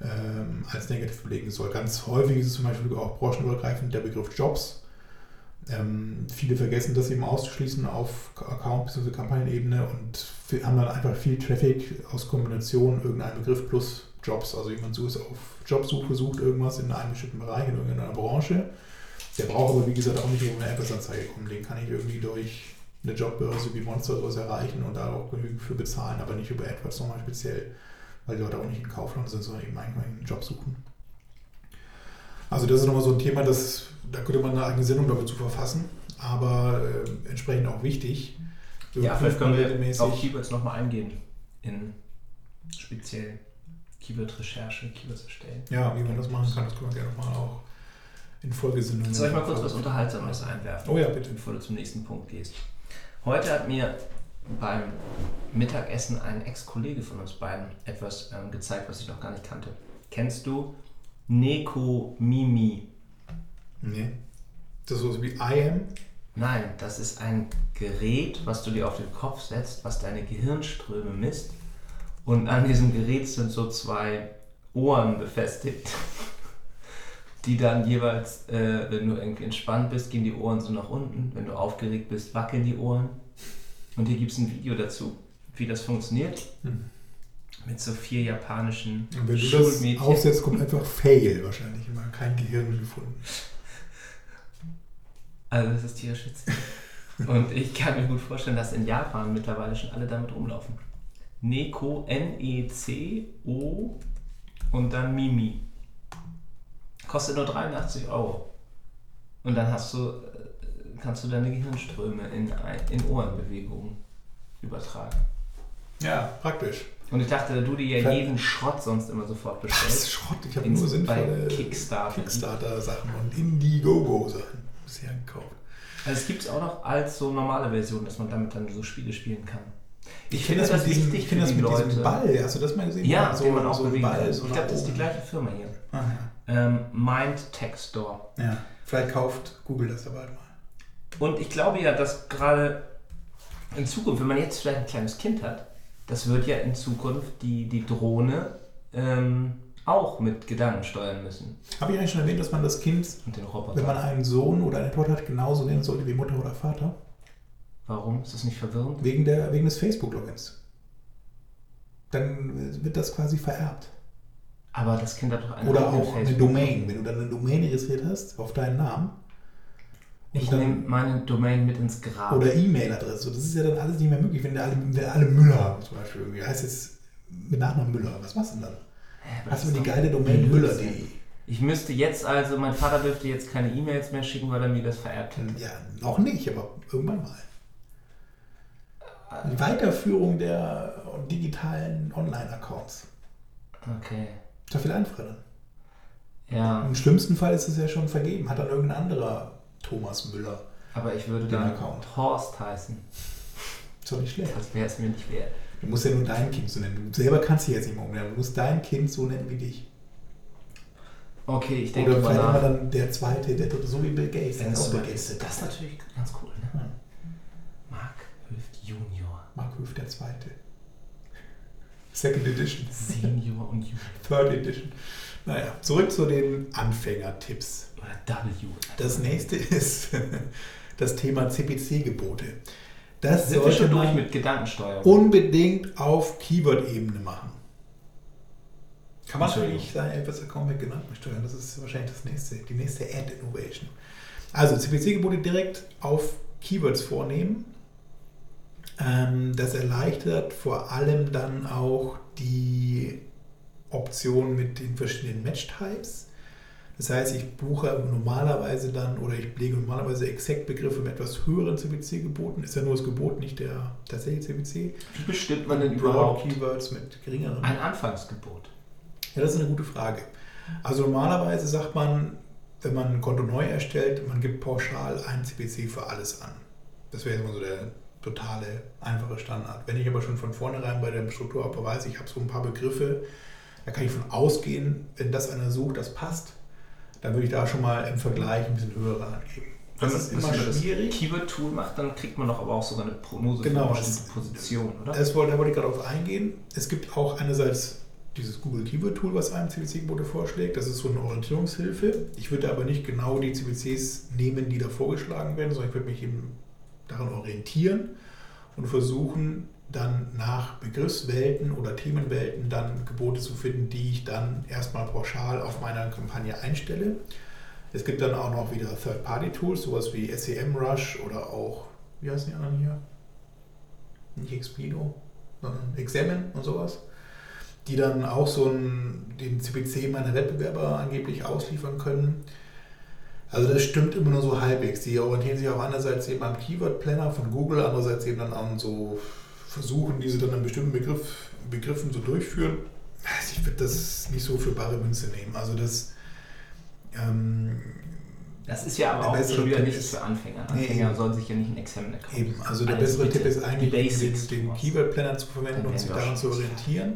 ähm, als negativ belegen soll. Ganz häufig ist es zum Beispiel auch branchenübergreifend der Begriff Jobs. Ähm, viele vergessen das eben auszuschließen auf Account- bzw. Kampagnenebene und haben dann einfach viel Traffic aus Kombination irgendein Begriff plus Jobs. Also jemand sucht auf Jobsuche, sucht irgendwas in einem bestimmten Bereich, in irgendeiner Branche der braucht aber, wie gesagt, auch nicht über eine AdWords-Anzeige kommen. Den kann ich irgendwie durch eine Jobbörse wie Monster oder was erreichen und da auch genügend für bezahlen, aber nicht über AdWords nochmal speziell, weil die Leute auch nicht in Kaufland sind, sondern eben eigentlich einen Job suchen. Also das ist nochmal so ein Thema, das, da könnte man eine eigene Sendung damit zu verfassen, aber äh, entsprechend auch wichtig. Ja, vielleicht können wir auf Keywords nochmal eingehen, in speziell Keyword-Recherche, Keywords erstellen. Ja, wie man das machen kann, das können wir gerne nochmal auch in Folgesendungen. Soll ich mal kurz was Unterhaltsames einwerfen? Oh ja, bitte. Bevor du zum nächsten Punkt gehst. Heute hat mir beim Mittagessen ein Ex-Kollege von uns beiden etwas ähm, gezeigt, was ich noch gar nicht kannte. Kennst du Neko Mimi? Nee. Das ist so wie I am? Nein, das ist ein Gerät, was du dir auf den Kopf setzt, was deine Gehirnströme misst. Und an diesem Gerät sind so zwei Ohren befestigt die dann jeweils, äh, wenn du irgendwie entspannt bist, gehen die Ohren so nach unten. Wenn du aufgeregt bist, wackeln die Ohren. Und hier gibt es ein Video dazu, wie das funktioniert. Hm. Mit so vier japanischen Und wenn du das aufsetzt, kommt einfach Fail wahrscheinlich. Immer kein Gehirn gefunden. Also das ist Tierschützen. Und ich kann mir gut vorstellen, dass in Japan mittlerweile schon alle damit rumlaufen. Neko, N-E-C-O und dann Mimi. Kostet nur 83 Euro. Und dann hast du, äh, kannst du deine Gehirnströme in, in Ohrenbewegungen übertragen. Ja, praktisch. Und ich dachte, da du dir ja jeden Schrott sonst immer sofort bestellst. Was Schrott? Ich habe nur sinnvolle Kickstarter. Kickstarter-Sachen und Indiegogo-Sachen bisher gekauft. Also es gibt es auch noch als so normale Version, dass man damit dann so Spiele spielen kann. Ich, ich finde das, das wichtig ich finde das mit Leute. diesem Ball. Hast du das mal gesehen? Ja, so, den man auch so bewegen Ball, so Ich glaube, das ist die gleiche Firma hier. Aha. Ähm, Mind Tech Store. Ja, vielleicht kauft Google das aber bald mal. Und ich glaube ja, dass gerade in Zukunft, wenn man jetzt vielleicht ein kleines Kind hat, das wird ja in Zukunft die, die Drohne ähm, auch mit Gedanken steuern müssen. Habe ich eigentlich schon erwähnt, dass man das Kind, wenn man einen Sohn oder eine Tochter hat, genauso nennen sollte wie Mutter oder Vater? Warum? Ist das nicht verwirrend? Wegen, der, wegen des Facebook-Logins. Dann wird das quasi vererbt. Aber das Kind hat doch eine Oder auch eine Domain. Wenn du dann eine Domain registriert hast auf deinen Namen. Ich nehme meine Domain mit ins Grab. Oder E-Mail-Adresse. Das ist ja dann alles nicht mehr möglich, wenn der alle, wenn alle Müller zum Beispiel. Irgendwie. Heißt jetzt mit Nachnamen Müller. Was machst du denn dann? Ja, Hast du mir die geile Domain müller.de? Ich müsste jetzt also, mein Vater dürfte jetzt keine E-Mails mehr schicken, weil er mir das vererbt hätte. Ja, noch nicht, aber irgendwann mal. Die Weiterführung der digitalen Online-Accounts. Okay. Ist doch viel einfacher dann. Ja. Im schlimmsten Fall ist es ja schon vergeben. Hat dann irgendein anderer Thomas Müller. Aber ich würde dann Account. Horst heißen. Ist doch nicht schlecht. Das wäre es mir nicht wert. Du musst ja nur dein Kind so nennen. Du selber kannst dich jetzt nicht mehr umnennen. Du musst dein Kind so nennen wie dich. Okay, ich denke Oder vielleicht immer dann der zweite, der dritte, so wie Bill Gates. Der ist Bill Gates. Das ist natürlich ganz cool. Ne? Ja. Mark Höft Junior. Mark Höft der zweite. Second Edition. Senior und Junior. Third Edition. Naja, zurück zu den Anfängertipps. Oder W. Das nächste ist das Thema CPC-Gebote. Das Sind wir schon durch mit Gedankensteuerung. Unbedingt auf Keyword-Ebene machen. Kann man natürlich sein AdWords-Account mit Gedanken steuern. Das ist wahrscheinlich das nächste, die nächste Ad-Innovation. Also CPC-Gebote direkt auf Keywords vornehmen ähm, das erleichtert vor allem dann auch die Option mit den verschiedenen Match-Types. Das heißt, ich buche normalerweise dann oder ich lege normalerweise Exakt-Begriffe mit etwas höheren CPC-Geboten. Ist ja nur das Gebot, nicht der tatsächliche CPC. Wie bestimmt man denn überhaupt Keywords mit geringeren? Ein Anfangsgebot. Ja, das ist eine gute Frage. Also normalerweise sagt man, wenn man ein Konto neu erstellt, man gibt pauschal ein CPC für alles an. Das wäre mal so der totale, einfache Standard. Wenn ich aber schon von vornherein bei der Strukturaufbau weiß, ich habe so ein paar Begriffe, da kann ich von ausgehen, wenn das einer sucht, das passt, dann würde ich da schon mal im Vergleich ein bisschen höhere angeben. Wenn Das man ist immer schwierig. Keyword-Tool macht, dann kriegt man doch aber auch sogar eine Prognose Genau, für eine bestimmte Position, oder? Das wollte, da wollte ich gerade auf eingehen. Es gibt auch einerseits dieses Google Keyword Tool, was einem CPC-Gebote vorschlägt. Das ist so eine Orientierungshilfe. Ich würde aber nicht genau die CPCs nehmen, die da vorgeschlagen werden, sondern ich würde mich eben daran orientieren und versuchen, dann nach Begriffswelten oder Themenwelten dann Gebote zu finden, die ich dann erstmal pauschal auf meiner Kampagne einstelle. Es gibt dann auch noch wieder Third-Party-Tools, sowas wie SEMrush oder auch, wie heißen die anderen hier? Nicht Expedo, sondern Examine und sowas, die dann auch so einen, den CPC meiner Wettbewerber angeblich ausliefern können. Also das stimmt immer nur so halbwegs. Die orientieren sich auch einerseits eben am Keyword Planner von Google, andererseits eben dann an so Versuchen, die sie dann an bestimmten Begriff, Begriffen so durchführen. Also ich würde das nicht so für bare Münze nehmen. Also das ähm, Das ist ja aber auch schon wieder nichts ist- für Anfänger. Nee, Anfänger eben. sollen sich ja nicht einen Examiner kaufen. Eben, also der Alles bessere. Tipp ist eigentlich, den, den. Keyword Planner zu verwenden und sich daran zu orientieren.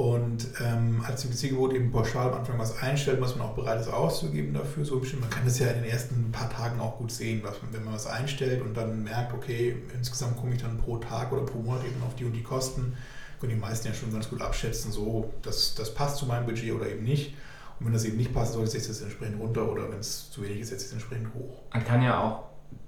Und ähm, als CPC-Gebot eben pauschal am Anfang was einstellt, was man auch bereit ist auszugeben dafür. So bestimmt. Man kann das ja in den ersten paar Tagen auch gut sehen, was wenn man was einstellt und dann merkt, okay, insgesamt komme ich dann pro Tag oder pro Monat eben auf die und die Kosten. Können die meisten ja schon ganz gut abschätzen, so, das, das passt zu meinem Budget oder eben nicht. Und wenn das eben nicht passt, sollte es jetzt entsprechend runter oder wenn es zu wenig ist, setzt es entsprechend hoch. Man kann ja auch,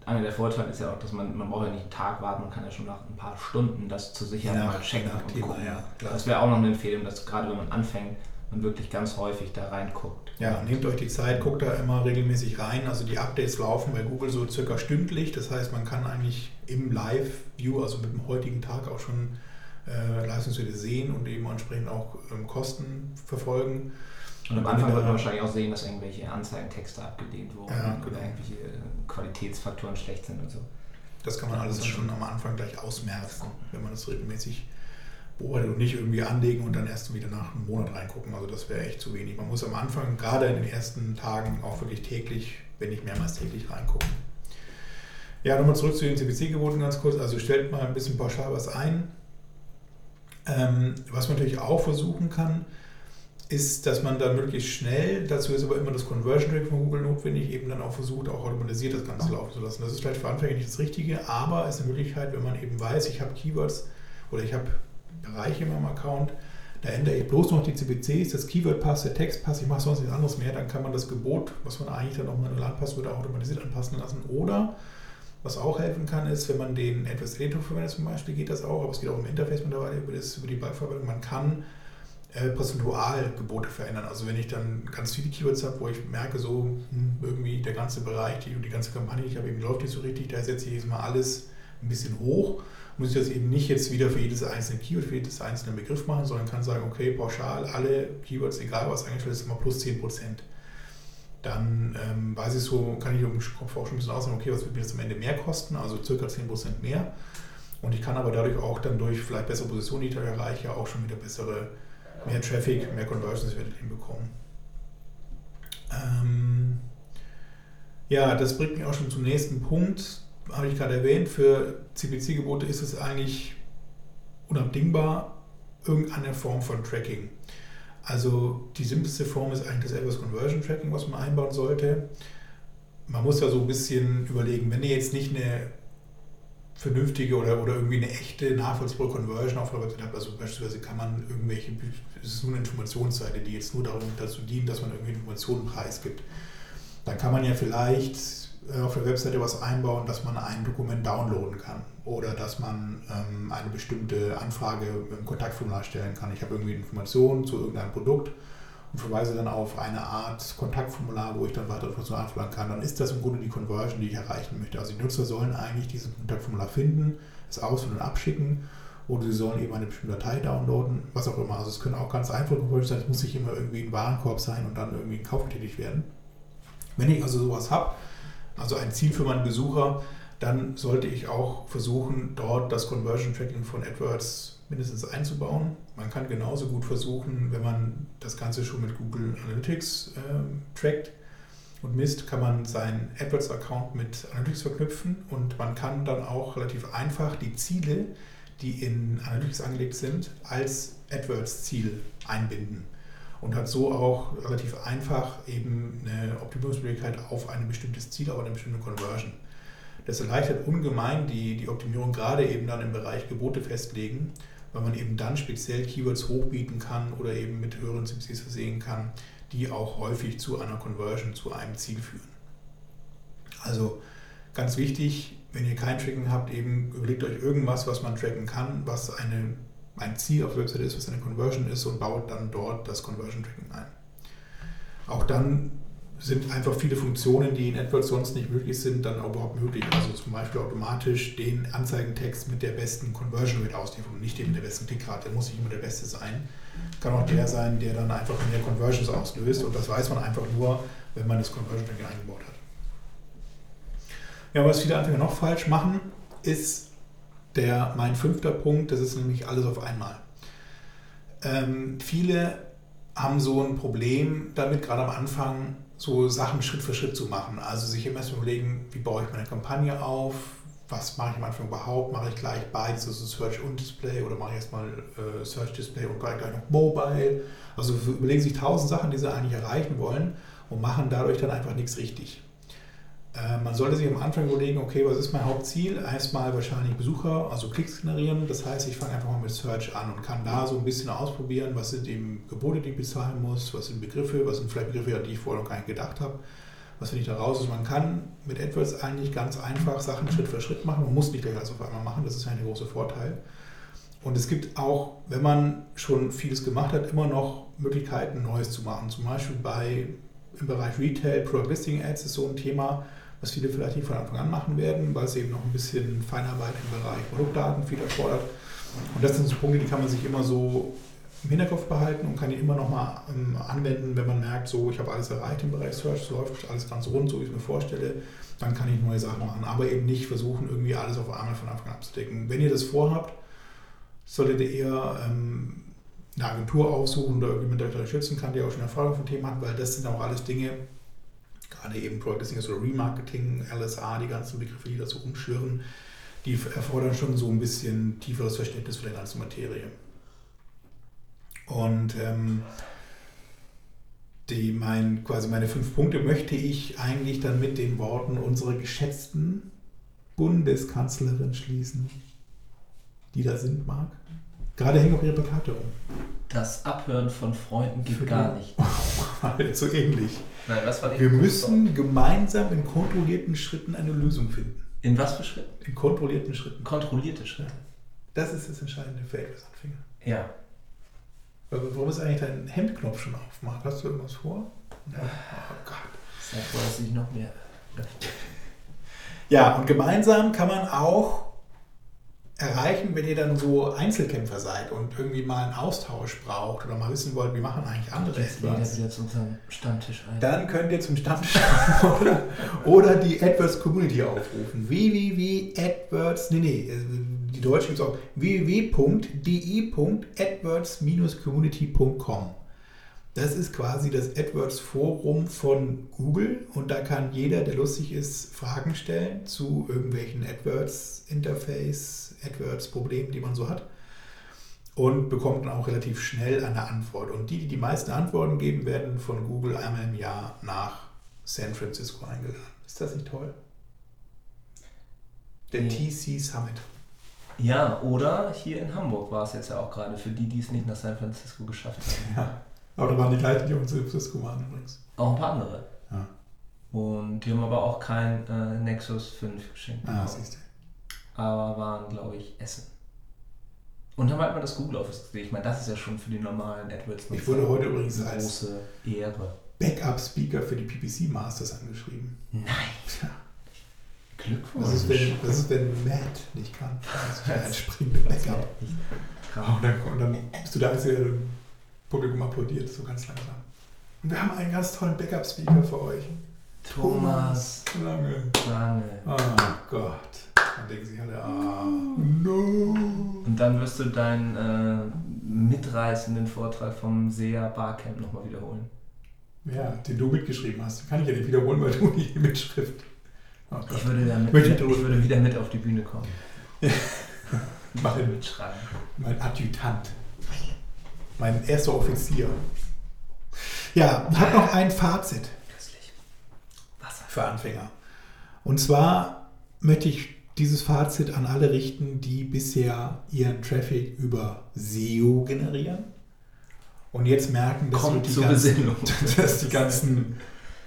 einer der Vorteile ist ja auch, dass man, man braucht ja nicht einen Tag warten, man kann ja schon nach ein paar Stunden das zur Sicherheit Ja, mal checken und Thema, gucken. ja, das wäre auch noch eine Empfehlung, dass gerade wenn man anfängt, man wirklich ganz häufig da reinguckt. Ja, nehmt euch die Zeit, guckt da immer regelmäßig rein. Also die Updates laufen bei Google so circa stündlich. Das heißt, man kann eigentlich im Live-View, also mit dem heutigen Tag auch schon äh, Leistungswerte sehen und eben entsprechend auch ähm, Kosten verfolgen. Und am Anfang wird man wahrscheinlich auch sehen, dass irgendwelche Anzeigentexte abgelehnt wurden Ja, oder genau. irgendwelche Qualitätsfaktoren schlecht sind und so. Das kann man alles dann schon am Anfang gleich ausmerzen, wenn man das regelmäßig beobachtet und nicht irgendwie anlegen und dann erst wieder nach einem Monat reingucken. Also das wäre echt zu wenig. Man muss am Anfang, gerade in den ersten Tagen, auch wirklich täglich, wenn nicht mehrmals täglich reingucken. Ja, nochmal zurück zu den CPC-Geboten ganz kurz. Also stellt mal ein bisschen pauschal was ein. Ähm, was man natürlich auch versuchen kann, ist, dass man dann möglichst schnell, dazu ist aber immer das Conversion Rate von Google notwendig, eben dann auch versucht, auch automatisiert das Ganze laufen zu lassen. Das ist vielleicht für Anfänger nicht das Richtige, aber ist eine Möglichkeit, wenn man eben weiß, ich habe Keywords oder ich habe Bereiche in meinem Account, da ändere ich bloß noch die CPCs, das Keyword passt, der Text passt, ich mache sonst nichts anderes mehr, dann kann man das Gebot, was man eigentlich dann auch manuell anpasst, wird auch automatisiert anpassen lassen. Oder was auch helfen kann, ist, wenn man den Advanced Editor verwendet zum Beispiel, geht das auch, aber es geht auch im Interface mittlerweile über, das, über die Ballverwaltung. Man kann äh, prozentual Gebote verändern. Also wenn ich dann ganz viele Keywords habe, wo ich merke, so hm, irgendwie der ganze Bereich, die, die ganze Kampagne, ich habe, eben läuft nicht so richtig, da setze ich jetzt mal alles ein bisschen hoch, muss ich das eben nicht jetzt wieder für jedes einzelne Keyword, für jedes einzelne Begriff machen, sondern kann sagen, okay, pauschal alle Keywords, egal was eingestellt ist, immer plus 10%. Dann ähm, weiß ich so, kann ich im Kopf auch schon ein bisschen aussagen, okay, was wird mir das am Ende mehr kosten, also circa 10% mehr. Und ich kann aber dadurch auch dann durch vielleicht bessere Positionen, die ich da erreiche, auch schon wieder bessere, mehr Traffic, mehr Conversions werde ich hinbekommen. Ähm, ja, das bringt mich auch schon zum nächsten Punkt. Habe ich gerade erwähnt, für CPC-Gebote ist es eigentlich unabdingbar irgendeine Form von Tracking. Also die simpelste Form ist eigentlich das AdWords Conversion Tracking, was man einbauen sollte. Man muss ja so ein bisschen überlegen, wenn ihr jetzt nicht eine vernünftige oder, oder irgendwie eine echte nachvollziehbare Conversion auf der Website habt, also beispielsweise kann man irgendwelche, es ist nur eine Informationsseite, die jetzt nur darum, dazu dient, dass man irgendwie Informationen preisgibt. Dann kann man ja vielleicht äh, auf der Webseite was einbauen, dass man ein Dokument downloaden kann oder dass man ähm, eine bestimmte Anfrage im Kontaktformular stellen kann. Ich habe irgendwie Informationen zu irgendeinem Produkt und verweise dann auf eine Art Kontaktformular, wo ich dann weitere Informationen anfragen kann. Dann ist das im Grunde die Conversion, die ich erreichen möchte. Also die Nutzer sollen eigentlich dieses Kontaktformular finden, es ausfüllen und abschicken oder sie sollen eben eine bestimmte Datei downloaden, was auch immer. Also es können auch ganz einfache Conversions sein, es muss nicht immer irgendwie ein Warenkorb sein und dann irgendwie ein Kauf getätigt werden. Wenn ich also sowas habe, also ein Ziel für meinen Besucher, dann sollte ich auch versuchen, dort das Conversion Tracking von AdWords mindestens einzubauen. Man kann genauso gut versuchen, wenn man das Ganze schon mit Google Analytics ähm, trackt, und misst, kann man seinen AdWords-Account mit Analytics verknüpfen und man kann dann auch relativ einfach die Ziele, die in Analytics angelegt sind, als AdWords-Ziel einbinden und hat so auch relativ einfach eben eine Optimierungsmöglichkeit auf ein bestimmtes Ziel, auf eine bestimmte Conversion. Das erleichtert ungemein die, die Optimierung, gerade eben dann im Bereich Gebote festlegen, weil man eben dann speziell Keywords hochbieten kann oder eben mit höheren CPCs versehen kann, die auch häufig zu einer Conversion, zu einem Ziel führen. Also ganz wichtig, wenn ihr kein Tracking habt, eben überlegt euch irgendwas, was man tracken kann, was eine ein Ziel auf der Website ist, was eine Conversion ist und baut dann dort das Conversion Tracking ein. Auch dann sind einfach viele Funktionen, die in AdWords sonst nicht möglich sind, dann auch überhaupt möglich. Also zum Beispiel automatisch den Anzeigentext mit der besten Conversion Rate ausliefern nicht den mit der besten Klickrate. Der muss nicht immer der beste sein. Kann auch der sein, der dann einfach mehr Conversions auslöst und das weiß man einfach nur, wenn man das Conversion Tracking eingebaut hat. Ja, was viele Anfänger noch falsch machen, ist der, mein fünfter Punkt, das ist nämlich alles auf einmal. Ähm, viele haben so ein Problem damit, gerade am Anfang so Sachen Schritt für Schritt zu machen. Also sich immer erst überlegen, wie baue ich meine Kampagne auf, was mache ich am Anfang überhaupt, mache ich gleich beides, also Search und Display oder mache ich erstmal äh, Search Display und gleich, gleich noch Mobile. Also überlegen sich tausend Sachen, die sie eigentlich erreichen wollen und machen dadurch dann einfach nichts richtig. Äh, man sollte sich am Anfang überlegen, okay, was ist mein Hauptziel? Erstmal wahrscheinlich Besucher, also Klicks generieren. Das heißt, ich fange einfach mal mit Search an und kann da so ein bisschen ausprobieren, was sind eben Gebote, die ich bezahlen muss, was sind Begriffe, was sind vielleicht Begriffe, an die ich vorher noch gar nicht gedacht habe. Was finde ich da raus? Also man kann mit AdWords eigentlich ganz einfach Sachen Schritt für Schritt machen. Man muss nicht gleich alles auf einmal machen, das ist ein großer Vorteil. Und es gibt auch, wenn man schon vieles gemacht hat, immer noch Möglichkeiten, Neues zu machen. Zum Beispiel bei, im Bereich Retail, Product Listing Ads ist so ein Thema, was viele vielleicht nicht von Anfang an machen werden, weil es eben noch ein bisschen Feinarbeit im Bereich Produktdaten viel erfordert. Und das sind so Punkte, die kann man sich immer so im Hinterkopf behalten und kann die immer noch mal ähm, anwenden, wenn man merkt, so ich habe alles erreicht im Bereich Search, es läuft alles ganz rund, so wie ich es mir vorstelle, dann kann ich neue Sachen machen. Aber eben nicht versuchen, irgendwie alles auf einmal von Anfang an abzudecken. Wenn ihr das vorhabt, solltet ihr eher ähm, eine Agentur aufsuchen oder irgendjemand, der euch unterstützen kann, der auch schon Erfahrung von Themen hat, weil das sind auch alles Dinge, gerade eben Product Listing oder Remarketing, LSA, die ganzen Begriffe, die da so rumschwirren, die erfordern schon so ein bisschen tieferes Verständnis für die ganze Materie. Und ähm, die, mein, quasi meine fünf Punkte möchte ich eigentlich dann mit den Worten unserer geschätzten Bundeskanzlerin schließen, die da sind, Marc. Gerade hängen auch ihre Plakate rum. Das Abhören von Freunden geht Für gar nicht. so ähnlich. Nein, was war die Wir müssen gemeinsam in kontrollierten Schritten eine Lösung finden. In was für Schritten? In kontrollierten Schritten. Kontrollierte Schritte. Das ist das entscheidende Feld des Anfänger. Ja. Warum ist eigentlich dein Hemdknopf schon auf, Marc? Hast du irgendwas vor? Oh Gott. Sei froh, dass ich noch mehr. Ja, und gemeinsam kann man auch erreichen, wenn ihr dann so Einzelkämpfer seid und irgendwie mal einen Austausch braucht oder mal wissen wollt, wie machen eigentlich andere Jetzt er etwas. wieder zu unserem Stammtisch ein. Dann könnt ihr zum Stammtisch oder, oder die AdWords Community aufrufen. www.adwords, nee, nee, äh, die Deutsche gibt es auch, www.de.adwords-community.com. Das ist quasi das AdWords Forum von Google und da kann jeder, der lustig ist, Fragen stellen zu irgendwelchen AdWords Interface, AdWords Problemen, die man so hat und bekommt dann auch relativ schnell eine Antwort. Und die, die die meisten Antworten geben, werden von Google einmal im Jahr nach San Francisco eingeladen. Ist das nicht toll? Der. TC Summit. Ja, oder hier in Hamburg war es jetzt ja auch gerade für die, die es nicht nach San Francisco geschafft haben. Ja. Aber da waren die gleichen, die uns San Francisco waren übrigens. Auch ein paar andere. Ja. Und die haben aber auch kein äh, Nexus 5 geschenkt. Ah, siehst du. Aber waren, glaube ich, Essen. Und haben halt mal das Google Office gesehen. Ich meine, das ist ja schon für die normalen AdWords Ich wurde heute übrigens als große Ehre. Backup-Speaker für die PPC Masters angeschrieben. Nein, Ja. Glückwunsch. Das ist, wenn, das ist, wenn Matt nicht kann. Das ist ein springender Backup. Krass. Und dann, und dann bist du Einzige, der im Publikum applaudiert, so ganz langsam. Und wir haben einen ganz tollen Backup-Speaker für euch. Thomas Lange. Lange. Oh Gott. Dann denken sich alle, ah, no. Und dann wirst du deinen äh, mitreißenden Vortrag vom SEA Barcamp nochmal wiederholen. Ja, den du mitgeschrieben hast. Kann ich ja nicht wiederholen, weil du die Mitschrift. Oh. Ich würde, damit, Möchte ich würde wieder mit auf die Bühne kommen. Mein, Mitschreiben. mein Adjutant. Mein erster Offizier. Ja, ich habe noch ein Fazit. Für Anfänger. Und zwar möchte ich dieses Fazit an alle richten, die bisher ihren Traffic über SEO generieren und jetzt merken, dass, die ganzen, dass die ganzen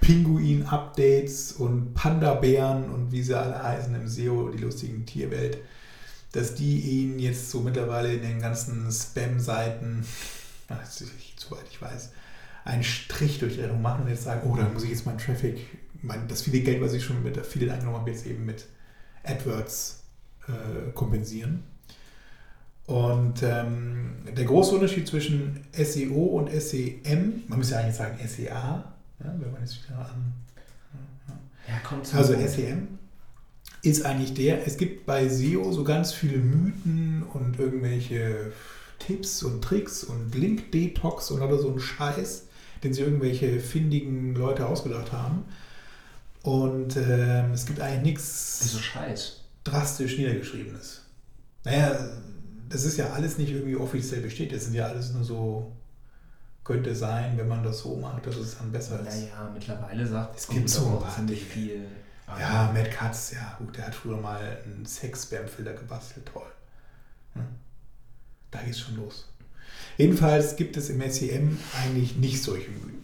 Pinguin-Updates und Panda-Bären und wie sie alle heißen im SEO, die lustigen Tierwelt, dass die ihnen jetzt so mittlerweile in den ganzen Spam-Seiten, soweit ich weiß, einen Strich durch die Rechnung machen und jetzt sagen, oh, da muss ich jetzt meinen Traffic, mein, das viele Geld, was ich schon mit Affiliate eingenommen habe, jetzt eben mit AdWords äh, kompensieren. Und ähm, der große Unterschied zwischen SEO und SEM, man muss ja eigentlich sagen SEA, ja, wenn man jetzt wieder an. Ja, kommt Also Punkt. SEM ist eigentlich der, es gibt bei SEO so ganz viele Mythen und irgendwelche Tipps und Tricks und Link-Detox und oder so ein Scheiß, den sich irgendwelche findigen Leute ausgedacht haben. Und ähm, es gibt eigentlich nichts Wieso Scheiß? drastisch Niedergeschriebenes. Naja, das ist ja alles nicht irgendwie offiziell besteht. Das sind ja alles nur so, könnte sein, wenn man das so macht, dass es dann besser ist. Naja, mittlerweile sagt Es gibt so ein auch paar ziemlich Dinge. viel. Aber Ja, Matt Katz, ja gut, der hat früher mal einen Sex-Spam-Filter gebastelt, toll. Hm? Da geht's schon los. Jedenfalls gibt es im SEM eigentlich nicht solche Mythen.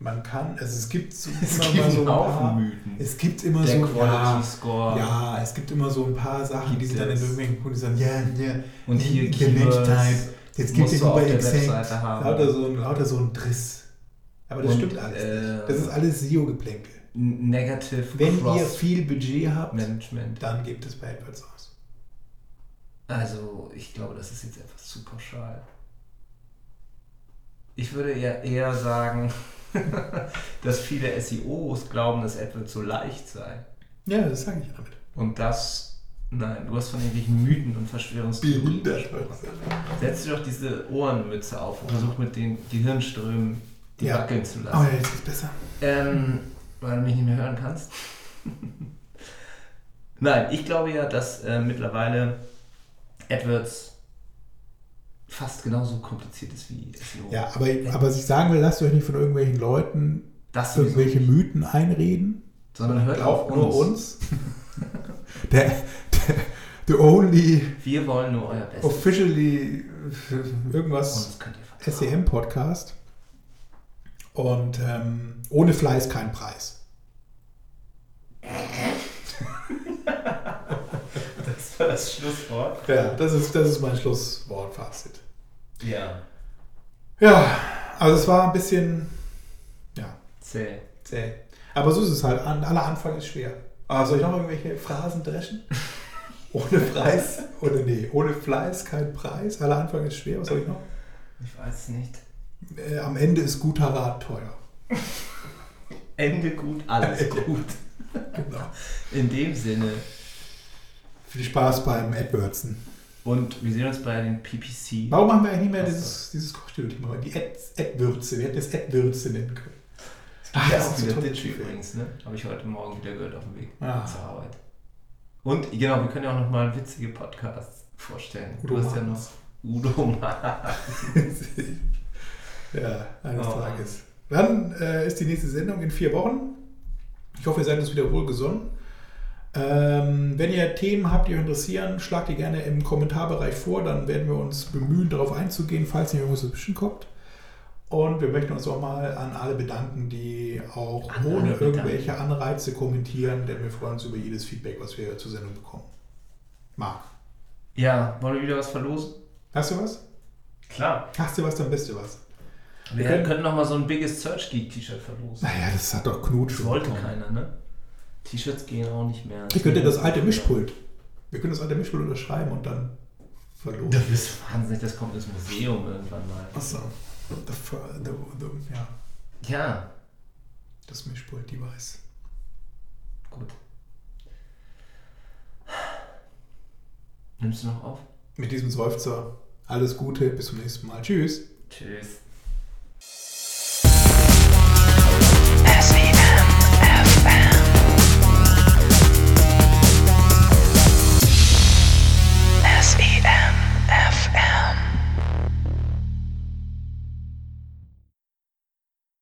Man kann, also es gibt so Es immer gibt mal so ein paar, Mythen. es gibt immer Der so Quality ja, Score. ja, es gibt immer so ein paar Sachen, die Gibt sich dann in irgendwelchen Kunden sagen, ja, ja, Und hier Gelegt Keywords Type. Jetzt gibt es der Exact Webseite haben. lauter so, ein, lauter so ein Driss. Aber das Und, stimmt alles äh, nicht. Das ist alles SEO-Geplänkel. Negative Wenn ihr viel Budget habt, Management. dann gebt es bei AdWords aus. Also, ich glaube, das ist jetzt etwas zu pauschal. Ich würde eher, eher sagen, dass viele SEOs glauben, dass AdWords so leicht sei. Ja, das sage ich damit. Und das, nein, du hast von irgendwelchen Mythen und Verschwörungstheorien gesprochen. Setz dir doch diese Ohrenmütze auf und versuch mit den Gehirnströmen die Ja. wackeln zu Oh lassen. ja, jetzt geht's besser. Ähm, weil du mich nicht mehr hören kannst. Nein, ich glaube ja, dass äh, mittlerweile AdWords fast genauso kompliziert ist wie SEO. Ja, aber, aber was ich sagen will, lasst euch nicht von irgendwelchen Leuten irgendwelche nicht. Mythen einreden. Sondern hört auf nur uns. uns. der, der, the only Wir wollen nur euer Bestes. officially irgendwas. SEM-Podcast. Und ähm, ohne Fleiß kein Preis. Das Schlusswort. Ja, das ist, das ist mein Schlusswort, Fazit. Ja. Ja, also es war ein bisschen ja, Zäh. zäh. Aber so ist es halt. An, aller Anfang ist schwer. Aber soll ich noch irgendwelche Phrasen dreschen? Ohne Preis, oder nee, ohne Fleiß kein Preis. Aller Anfang ist schwer. Was soll ich noch? Ich weiß es nicht. Äh, am Ende ist guter Rat teuer. Ende gut, alles gut. Genau. In dem Sinne. Viel Spaß beim AdWordsen. Und wir sehen uns bei den PPC. Warum haben wir eigentlich nicht mehr dieses, dieses Kochstil-Thema? Die Ad- Ad-Würze. Wir hätten es Ad-Würze nennen können. Ach, das das ist so wieder toll. Ditch übrigens, ne? Habe ich heute Morgen wieder gehört auf dem Weg Ah. zur Arbeit. Und genau, wir können ja auch nochmal witzige Podcasts vorstellen. Udo du hast ja noch Udo ja, eines Oh. Tages. Dann äh, ist die nächste Sendung in vier Wochen. Ich hoffe, ihr seid uns wieder wohlgesonnen. Ähm, wenn ihr Themen habt, die euch interessieren, schlagt die gerne im Kommentarbereich vor. Dann werden wir uns bemühen, darauf einzugehen, falls nicht irgendwas dazwischen kommt. Und wir möchten uns auch mal an alle bedanken, die auch An ohne alle bedanken. irgendwelche Anreize kommentieren, denn wir freuen uns über jedes Feedback, was wir zur Sendung bekommen. Marc, Ja, wollen wir wieder was verlosen? hast du was? Klar. Hast du was, dann bist du was. Wir können- könnten nochmal so ein Biggest Search Geek T-Shirt verlosen. Naja, das hat doch Knut schon wollte bekommen. keiner, ne? T-Shirts gehen auch nicht mehr. Ich könnte das alte Mischpult. Wir können das alte Mischpult unterschreiben und dann verloren. Das ist wahnsinnig, das kommt ins Museum irgendwann mal. Achso. ja. Ja. Das Mischpult-Device. Gut. Nimmst du noch auf? Mit diesem Seufzer. Alles Gute, bis zum nächsten Mal. Tschüss. Tschüss. SEM FM. S E M.